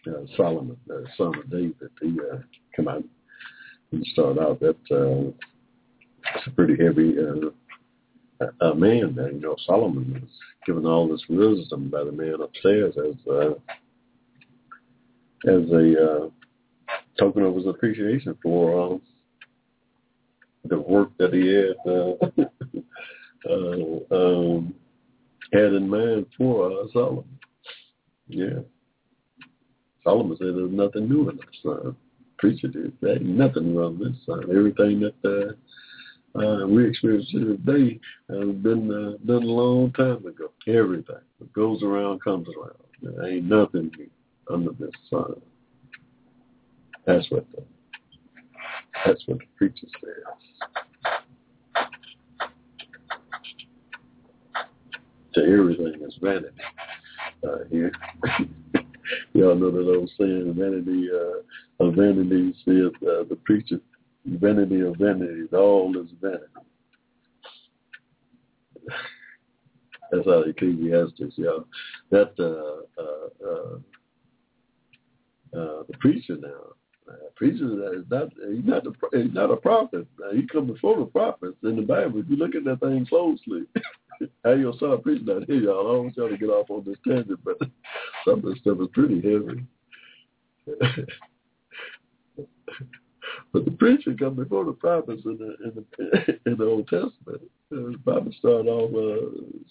uh, uh, Solomon, the son of David. He uh, come out and start out that uh, it's a pretty heavy uh, uh, man. There. You know, Solomon was given all this wisdom by the man upstairs as uh, as a uh, token of his appreciation for uh, the work that he had uh, uh, um, had in mind for uh, Solomon. Yeah. Solomon said there's nothing new in this. Uh, preacher did. Ain't nothing wrong with this. Uh, everything that uh, uh, we experience today has been uh, done a long time ago. Everything that goes around comes around. There ain't nothing new under this sun. That's what the that's what the preacher says. To everything is vanity uh, here. Y'all know that old saying, vanity uh, of vanities is uh, the preacher, vanity of vanities, all is vanity. That's how Ecclesiastes, y'all. That uh, uh, uh, uh, the preacher now, preacher is not he's not the, he's not a prophet. Uh, he come before the prophets in the Bible. If you look at that thing closely, how you'll start preaching out here, y'all. I don't y'all to get off on this tangent, but some of the stuff is pretty heavy. but the preacher come before the prophets in the in the in the Old Testament. Uh, the Bible started off uh,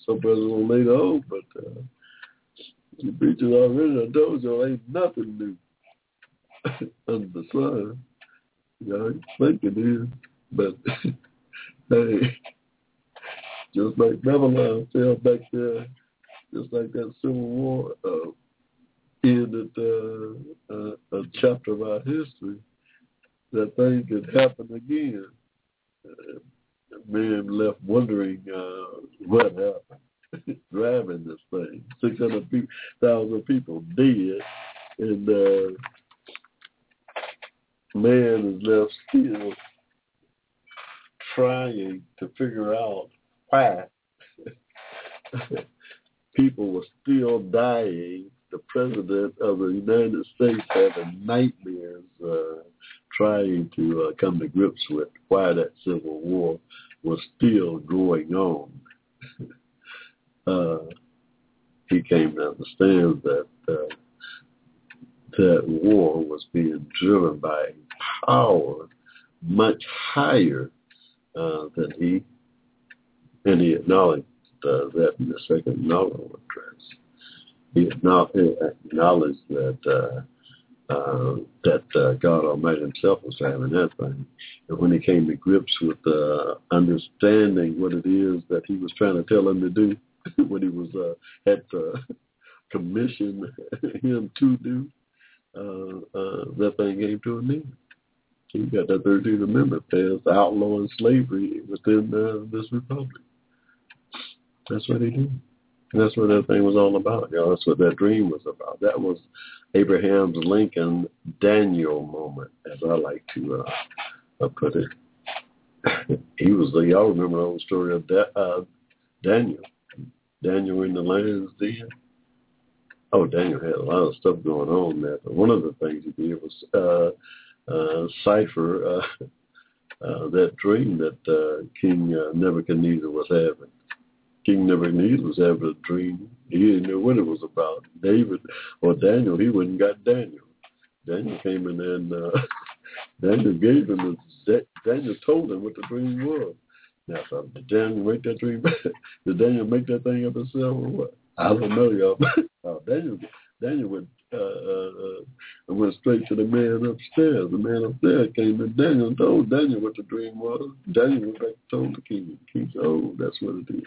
somewhere a little later on, but uh, the preacher already I told you ain't nothing new under the. You know, think it is, but hey, just like Babylon fell back there, just like that Civil War uh, ended uh, uh, a chapter of our history, that thing could happen again. Uh, man left wondering uh, what happened, driving this thing. 600,000 people dead, and uh, man is left still trying to figure out why people were still dying. The president of the United States having nightmares uh, trying to uh, come to grips with why that civil war was still going on. uh, he came to understand that uh, that war was being driven by a power much higher uh, than he, and he acknowledged uh, that in the second novel address. He acknowledged that uh, uh, that uh, God Almighty Himself was having that thing, and when he came to grips with uh, understanding what it is that He was trying to tell him to do, what he was uh, had commissioned him to do, uh, uh, that thing came to an end. He got that 13th Amendment passed outlawing slavery within uh, this republic. That's what he did. That's what that thing was all about. You know, that's what that dream was about. That was Abraham's Lincoln Daniel moment, as I like to uh, put it. he was the, y'all remember the old story of da- uh, Daniel. Daniel in the lion's den. Oh, Daniel had a lot of stuff going on there. But one of the things he did was uh, uh, cipher uh, uh, that dream that uh, King uh, Nebuchadnezzar was having. King Nebuchadnezzar was having a dream. He didn't know what it was about. David or Daniel, he wouldn't got Daniel. Daniel came in and uh, Daniel gave him the Daniel told him what the dream was. Now, so did Daniel make that dream? did Daniel make that thing up himself or what? I don't know, y'all. oh, Daniel, Daniel went uh, uh, uh, went straight to the man upstairs. The man upstairs came to Daniel and told Daniel what the dream was. Daniel went back and told the king. The king said, "Oh, that's what it is."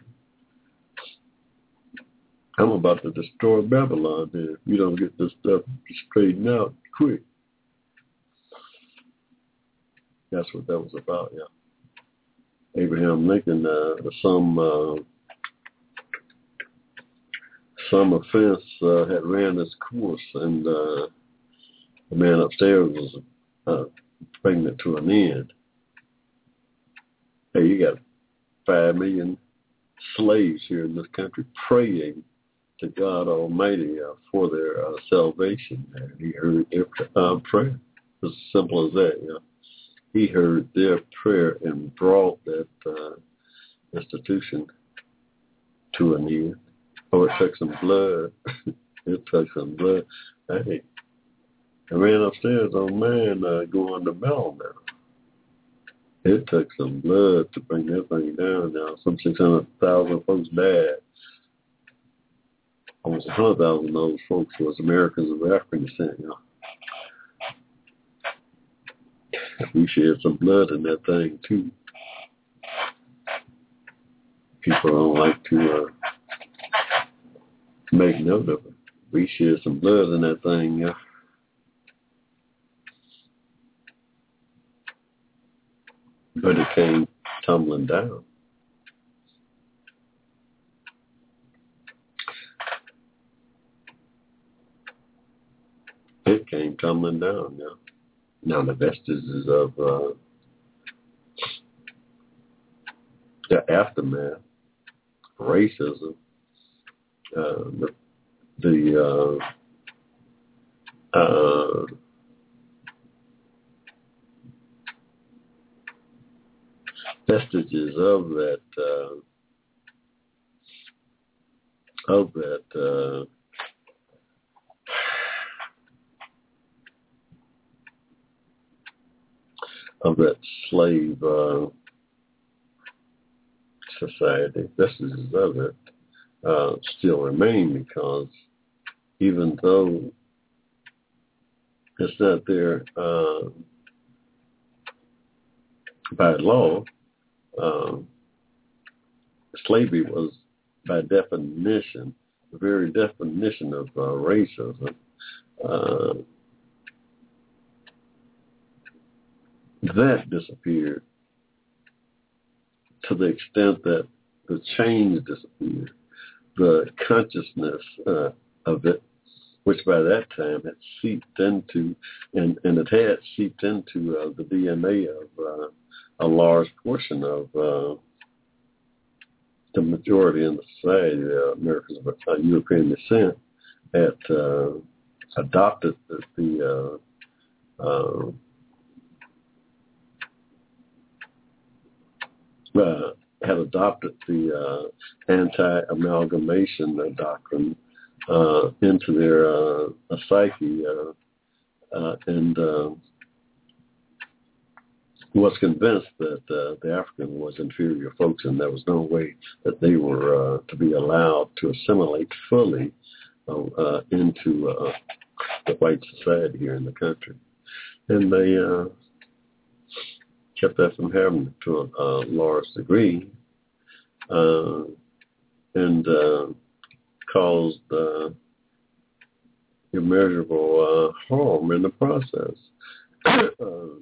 I'm about to destroy Babylon if you don't get this stuff straightened out quick. That's what that was about, yeah. Abraham Lincoln, uh, some uh, some offense uh, had ran its course, and uh, the man upstairs was uh, bringing it to an end. Hey, you got five million slaves here in this country praying to God Almighty uh, for their uh, salvation, and He heard their uh, prayer. As simple as that, you know he heard their prayer and brought that uh, institution to an end. Oh, it took some blood. it took some blood. Hey, I ran upstairs on man uh, going to Melbourne. It took some blood to bring that thing down now. Some 600,000 folks died. Almost 100,000 of those folks was Americans of African descent, you know. we shed some blood in that thing too. People don't like to uh, make note of it. We shed some blood in that thing. But it came tumbling down. It came tumbling down, yeah. Now the vestiges of uh, the aftermath, racism, the, the uh, uh, vestiges of that uh, of that uh, of that slave uh, society, vestiges of it, uh, still remain because even though it's not there uh, by law, um, slavery was by definition, the very definition of uh, racism, uh, that disappeared to the extent that the change disappeared. The consciousness uh, of it, which by that time had seeped into, and, and it had seeped into uh, the DNA of uh, a large portion of uh, the majority in the society, uh, Americans of uh, European descent, had uh, adopted the, the uh, uh, uh, had adopted the uh, anti-amalgamation uh, doctrine uh, into their uh, psyche uh, uh, and was convinced that the African was inferior folks and there was no way that they were to be allowed to assimilate fully into the white society here in the country. And they kept that from happening to a, a large degree. Uh, and uh, caused uh, immeasurable uh, harm in the process. uh,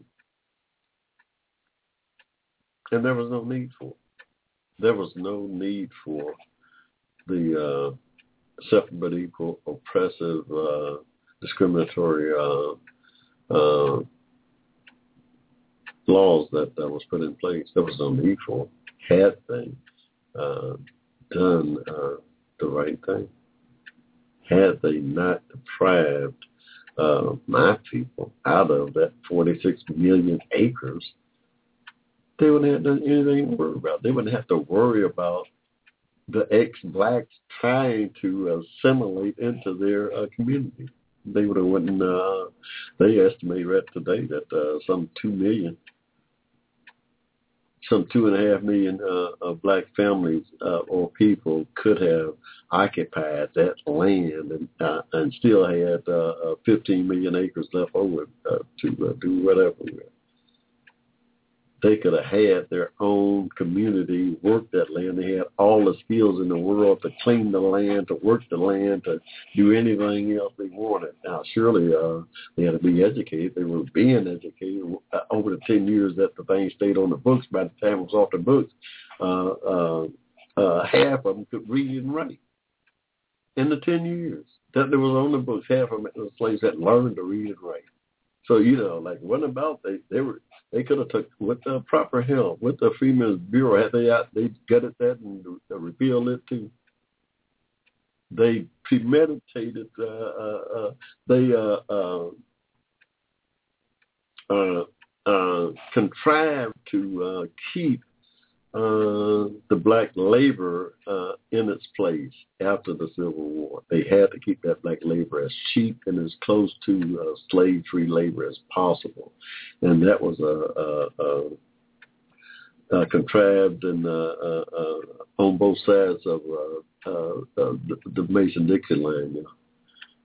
and there was no need for. There was no need for the uh, separate but equal, oppressive, uh, discriminatory uh, uh, laws that, that was put in place. There was no need for had they uh, done uh, the right thing. Had they not deprived uh, my people out of that 46 million acres, they wouldn't have done anything to worry about. They wouldn't have to worry about the ex-blacks trying to assimilate into their uh, community. They would have wouldn't. Uh, they estimate right today that uh, some two million some two and a half million uh, of black families uh, or people could have occupied that land and uh, and still had uh, uh, 15 million acres left over uh, to uh, do whatever with. They could have had their own community work that land. They had all the skills in the world to clean the land, to work the land, to do anything else they wanted. Now, surely uh, they had to be educated. They were being educated uh, over the 10 years that the thing stayed on the books. By the time it was off the books, uh, uh, uh, half of them could read and write. In the 10 years that they was on the books, half of them the slaves had learned to read and write. So you know, like what about they? They were they could have took with the proper help with the Freedmen's Bureau had they out they gutted that and repealed it too. They premeditated. Uh, uh, uh, they uh, uh, uh, contrived to keep uh, the black labor uh, in its place after the Civil War. They had to keep that black labor as cheap and as close to uh, slave-free labor as possible, and that was a, a, a, a contrived and uh, uh, on both sides of the, the Mason-Dixon line. You know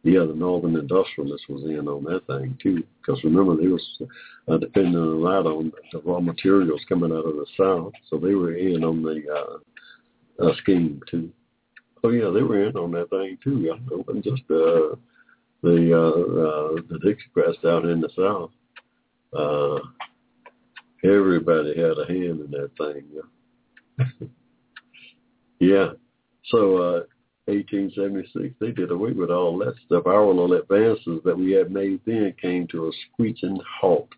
yeah, the Northern Industrialists was in on that thing too. Because remember, they was uh, depending a lot on the raw materials coming out of the South, so they were in on the uh, uh, scheme too. Oh yeah, they were in on that thing too. Yeah, it wasn't just uh, the uh, uh, the Dixie Press down in the South. Uh, everybody had a hand in that thing. Yeah. yeah. So uh, 1876, they did away with all that stuff. Our little advances that we had made then came to a screeching halt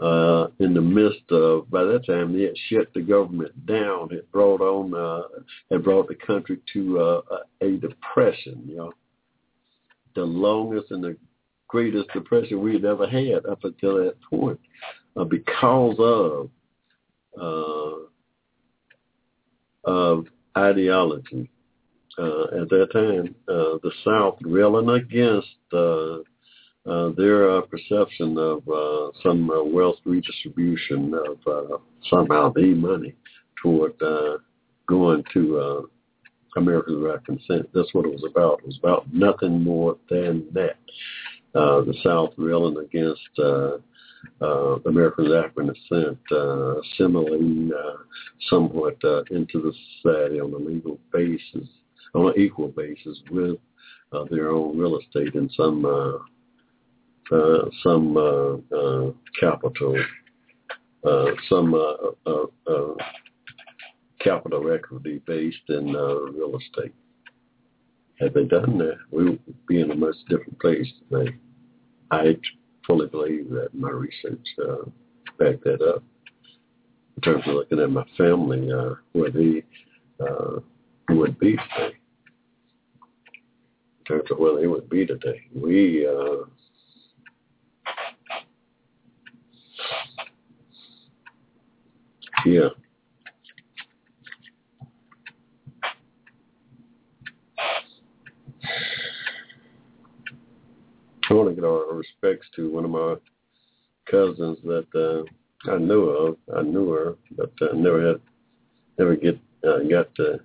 uh, in the midst of, by that time, they had shut the government down. It brought on, uh, brought the country to uh, a depression, you know, the longest and the greatest depression we had ever had up until that point uh, because of uh, of ideology at that time, uh, the South railing against uh, uh, their uh, perception of uh, some uh, wealth redistribution of uh, somehow the money toward uh, going to uh, Americans without consent. That's what it was about. It was about nothing more than that. Uh, the South railing against uh, uh, Americans descent, uh, assimilating uh, somewhat uh, into the society on a legal basis on an equal basis with uh, their own real estate and some uh, uh, some uh, uh, capital, uh, some uh, uh, uh, capital equity based in uh, real estate. Had they done that, we would be in a much different place today. I fully believe that my research uh, backed that up in terms of looking at my family, uh, where they uh, would be today terms of where they would be today. We uh, yeah. I want to get our respects to one of my cousins that uh, I knew of. I knew her, but uh, never had, never get uh, got to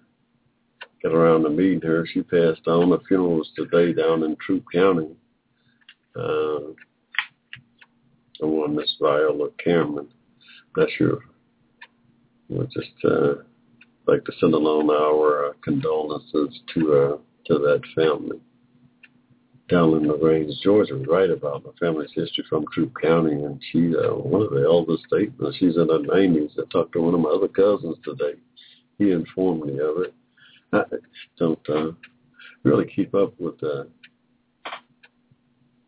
get around to meeting her. She passed on. The funeral was today down in Troup County. Uh, the one Miss Viola Cameron. Not sure. We'll just uh, like to send along our uh, condolences to uh, to that family. Down in LaGrange, Georgia, we write about the family's history from Troup County, and she's uh, one of the eldest statements. She's in her 90s. I talked to one of my other cousins today. He informed me of it. I don't uh, really keep up with uh,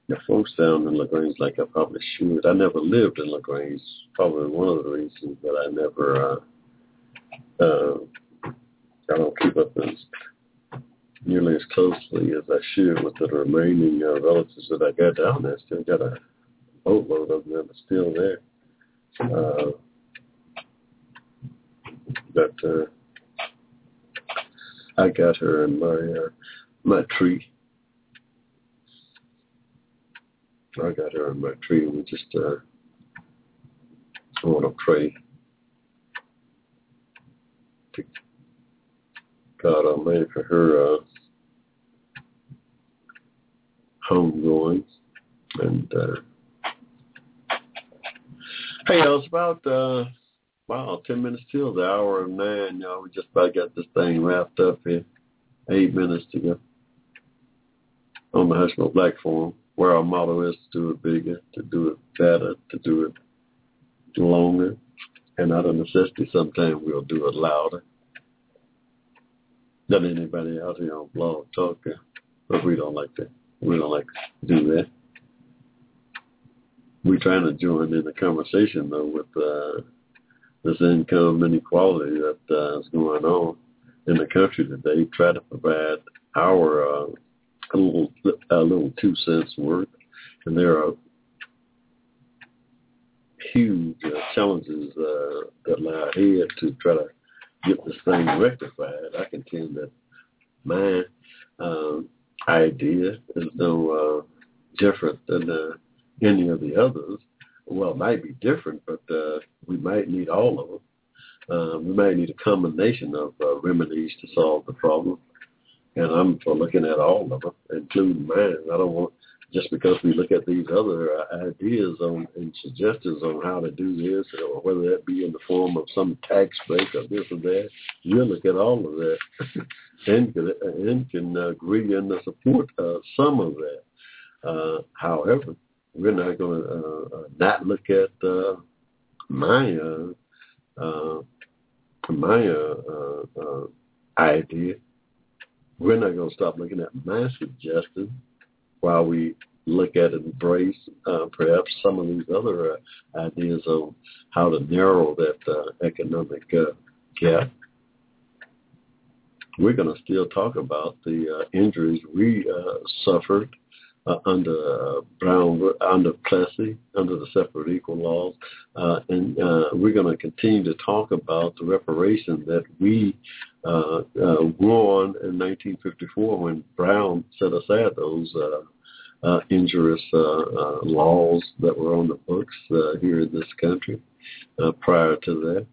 the folks down in LaGrange like I probably should. I never lived in LaGrange. Probably one of the reasons that I never, uh, uh, I don't keep up as nearly as closely as I should with the remaining uh, relatives that I got down there. Still got a boatload of them still there. Uh, but uh, I got her in my uh, my tree. I got her in my tree. And we just uh, I want to pray to God Almighty for her uh, homegoing. And uh, hey, was about uh, wow, ten minutes till the hour of nine. Y'all, we just about got this thing wrapped up here. Eight minutes to go on the Hushmo Black Forum, where our motto is to do it bigger, to do it better, to do it longer, and out of necessity, sometimes we'll do it louder than anybody out here on Blog Talk, but we don't like to. We don't like to do that. We're trying to join in the conversation though with uh, this income inequality that uh, is going on in the country today. Try to provide our uh, a little a little two cents worth, and there are huge uh, challenges uh, that lie ahead to try to get this thing rectified. I contend that my um, idea is no uh, different than uh, any of the others. Well, it might be different, but uh, we might need all of them. Uh, we might need a combination of uh, remedies to solve the problem. And I'm for looking at all of them, including mine. I don't want just because we look at these other uh, ideas on and suggestions on how to do this, or whether that be in the form of some tax break or this or that, we'll look at all of that and can, and can agree and support uh, some of that. Uh, however, we're not going to uh, not look at uh, my uh, uh, uh, uh, uh, idea. We're not going to stop looking at my suggestion while we look at and embrace uh, perhaps some of these other uh, ideas on how to narrow that uh, economic uh, gap. We're going to still talk about the uh, injuries we uh, suffered uh, under uh, Brown, under Plessy, under the separate equal laws, uh, and uh, we're going to continue to talk about the reparation that we uh, uh, won in 1954 when Brown set aside those injurious laws that were on the books here in this country prior to that.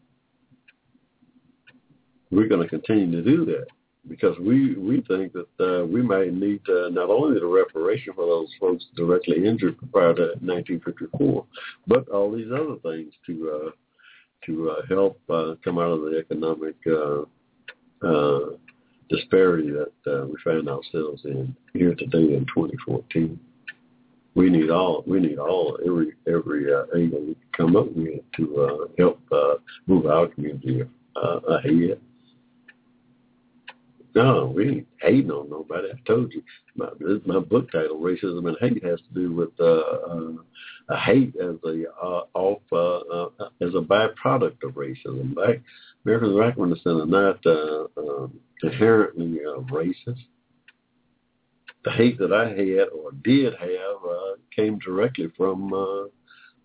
We're going to continue to do that because we we think that uh, we might need uh, not only the reparation for those folks directly injured prior to 1954, but all these other things to uh, to uh, help uh, come out of the economic uh, uh, disparity that uh, we find ourselves in here today in 2014. We need all we need all every every uh, angle we can come up with to uh, help uh, move our community uh, ahead. No, we ain't hating on nobody. I told you my my book title, "Racism and Hate," has to do with uh, uh, hate as a uh, off uh, uh, as a byproduct of racism. Black Americans and black women are not uh, um, inherently uh, racist. The hate that I had or did have uh, came directly from uh,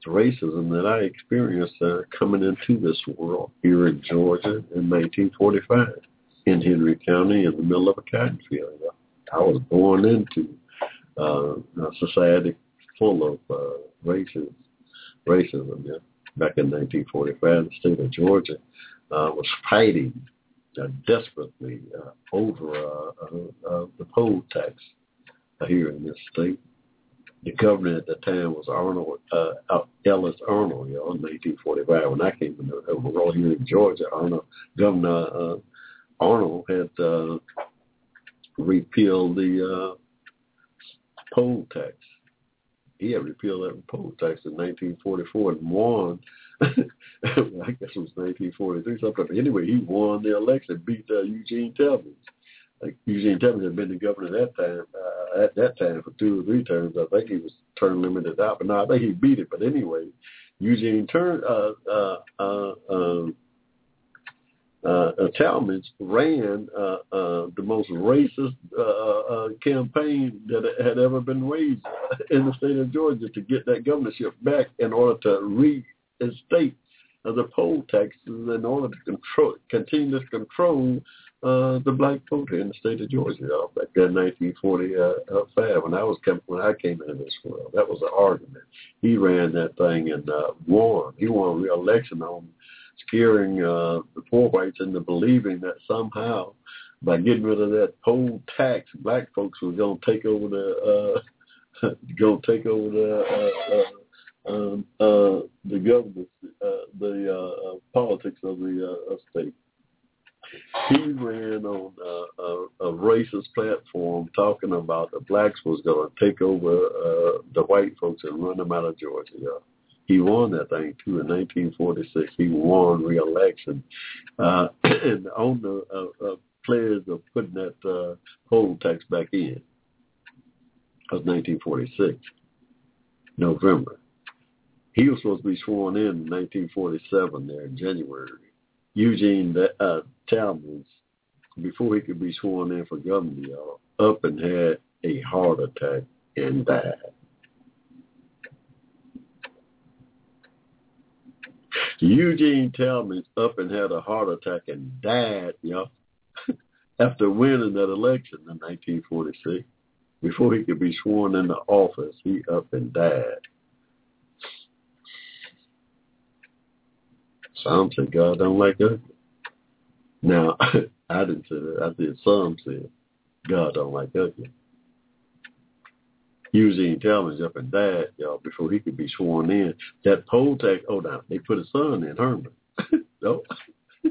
the racism that I experienced uh, coming into this world here in Georgia in 1945 in Henry County in the middle of a cotton field. I was born into uh, a society full of uh, racism. Racism, yeah. Back in 1945, the state of Georgia uh, was fighting uh, desperately uh, over uh, uh, uh, the poll tax here in this state. The governor at the time was Arnall uh, Ellis Arnall, you know, in 1945 when I came the role here in Georgia. Arnall, Governor uh, Arnall had uh, repealed the uh, poll tax. He had repealed that poll tax in 1944 and won. I guess it was 1943 something. Anyway, he won the election, beat uh, Eugene Talmadge. Like Eugene Talmadge had been the governor at that time. Uh, at that time for two or three terms, I think he was term limited out, but no, I think he beat it. But anyway, Eugene turn uh, uh, uh, um, uh, uh, Talmadge ran uh, uh, the most racist uh, uh, campaign that had ever been raised in the state of Georgia to get that governorship back in order to reinstate uh, the poll taxes in order to control, continue to control uh, the black vote here in the state of Georgia uh, back in 1945 when I was when I came into this world. That was the argument. He ran that thing and uh, won. He won re-election on scaring uh, the poor whites into believing that somehow by getting rid of that poll tax, black folks were going to take over the uh, going to take over the uh, uh, um, uh, the government, uh, the uh, uh, politics of the uh, state. He ran on uh, a, a racist platform talking about the blacks was going to take over uh, the white folks and run them out of Georgia. He won that thing too in 1946. He won re-election, uh, and on the uh, uh, pledge of putting that uh, poll tax back in. That was 1946, November. He was supposed to be sworn in in 1947 there in January. Eugene uh, Talmadge, before he could be sworn in for governor, y'all, up and had a heart attack and died. Eugene Talmadge up and had a heart attack and died, you know, after winning that election in 1946. Before he could be sworn into office, he up and died. Some said God don't like us. Now, I didn't say that. I said some said God don't like ugly. Eugene Talmadge up and died, y'all, before he could be sworn in. That poll tax, oh, now, they put a son in, Herman. no.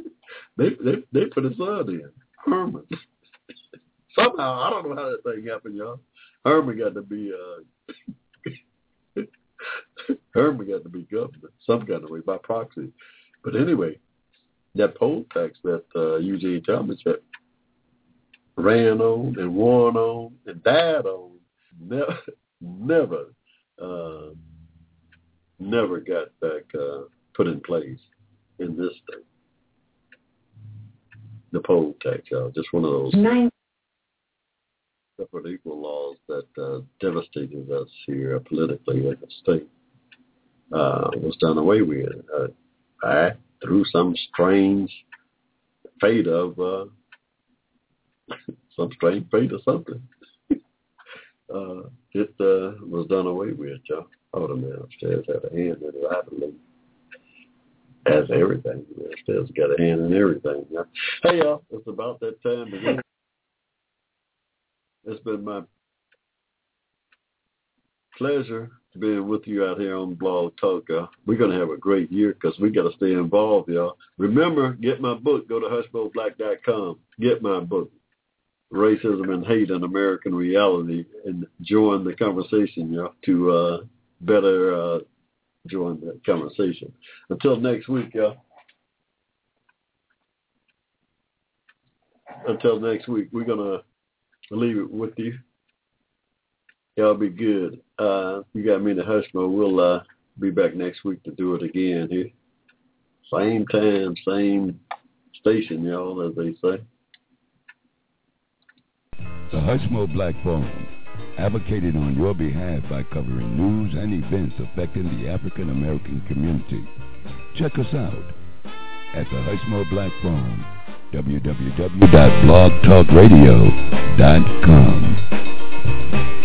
they, they, they put a son in, Herman. Somehow, I don't know how that thing happened, y'all. Herman got to be, uh, Herman got to be governor some kind of way by proxy. But anyway, that poll tax that uh, Eugene Talmadge had ran on and won on and died on never, never, uh, never got back uh, put in place in this state. The poll tax, y'all, just one of those Nine. separate equal laws that uh, devastated us here politically in the state. Uh, was done away with uh, by through some strange fate of uh, some strange fate or something. Uh, it uh, was done away with, y'all. Oh, the man upstairs had a hand in it, I believe. As everything, the man upstairs got a hand in everything. Yeah. Hey, y'all, it's about that time again. It's been my pleasure being with you out here on Blog Talk. Uh, we're going to have a great year because we got to stay involved, y'all. Remember, get my book. Go to hushmoblack.com. Get my book, Racism and Hate in American Reality, and join the conversation, y'all, to uh, better uh, join the conversation. Until next week, y'all. Until next week, we're going to leave it with you. Y'all be good. Uh, you got me to Hushmo. We'll uh, be back next week to do it again here. Same time, same station, y'all, as they say. The Hushmo Black Forum, advocated on your behalf by covering news and events affecting the African American community. Check us out at the Hushmo Black Forum, www.blogtalkradio.com.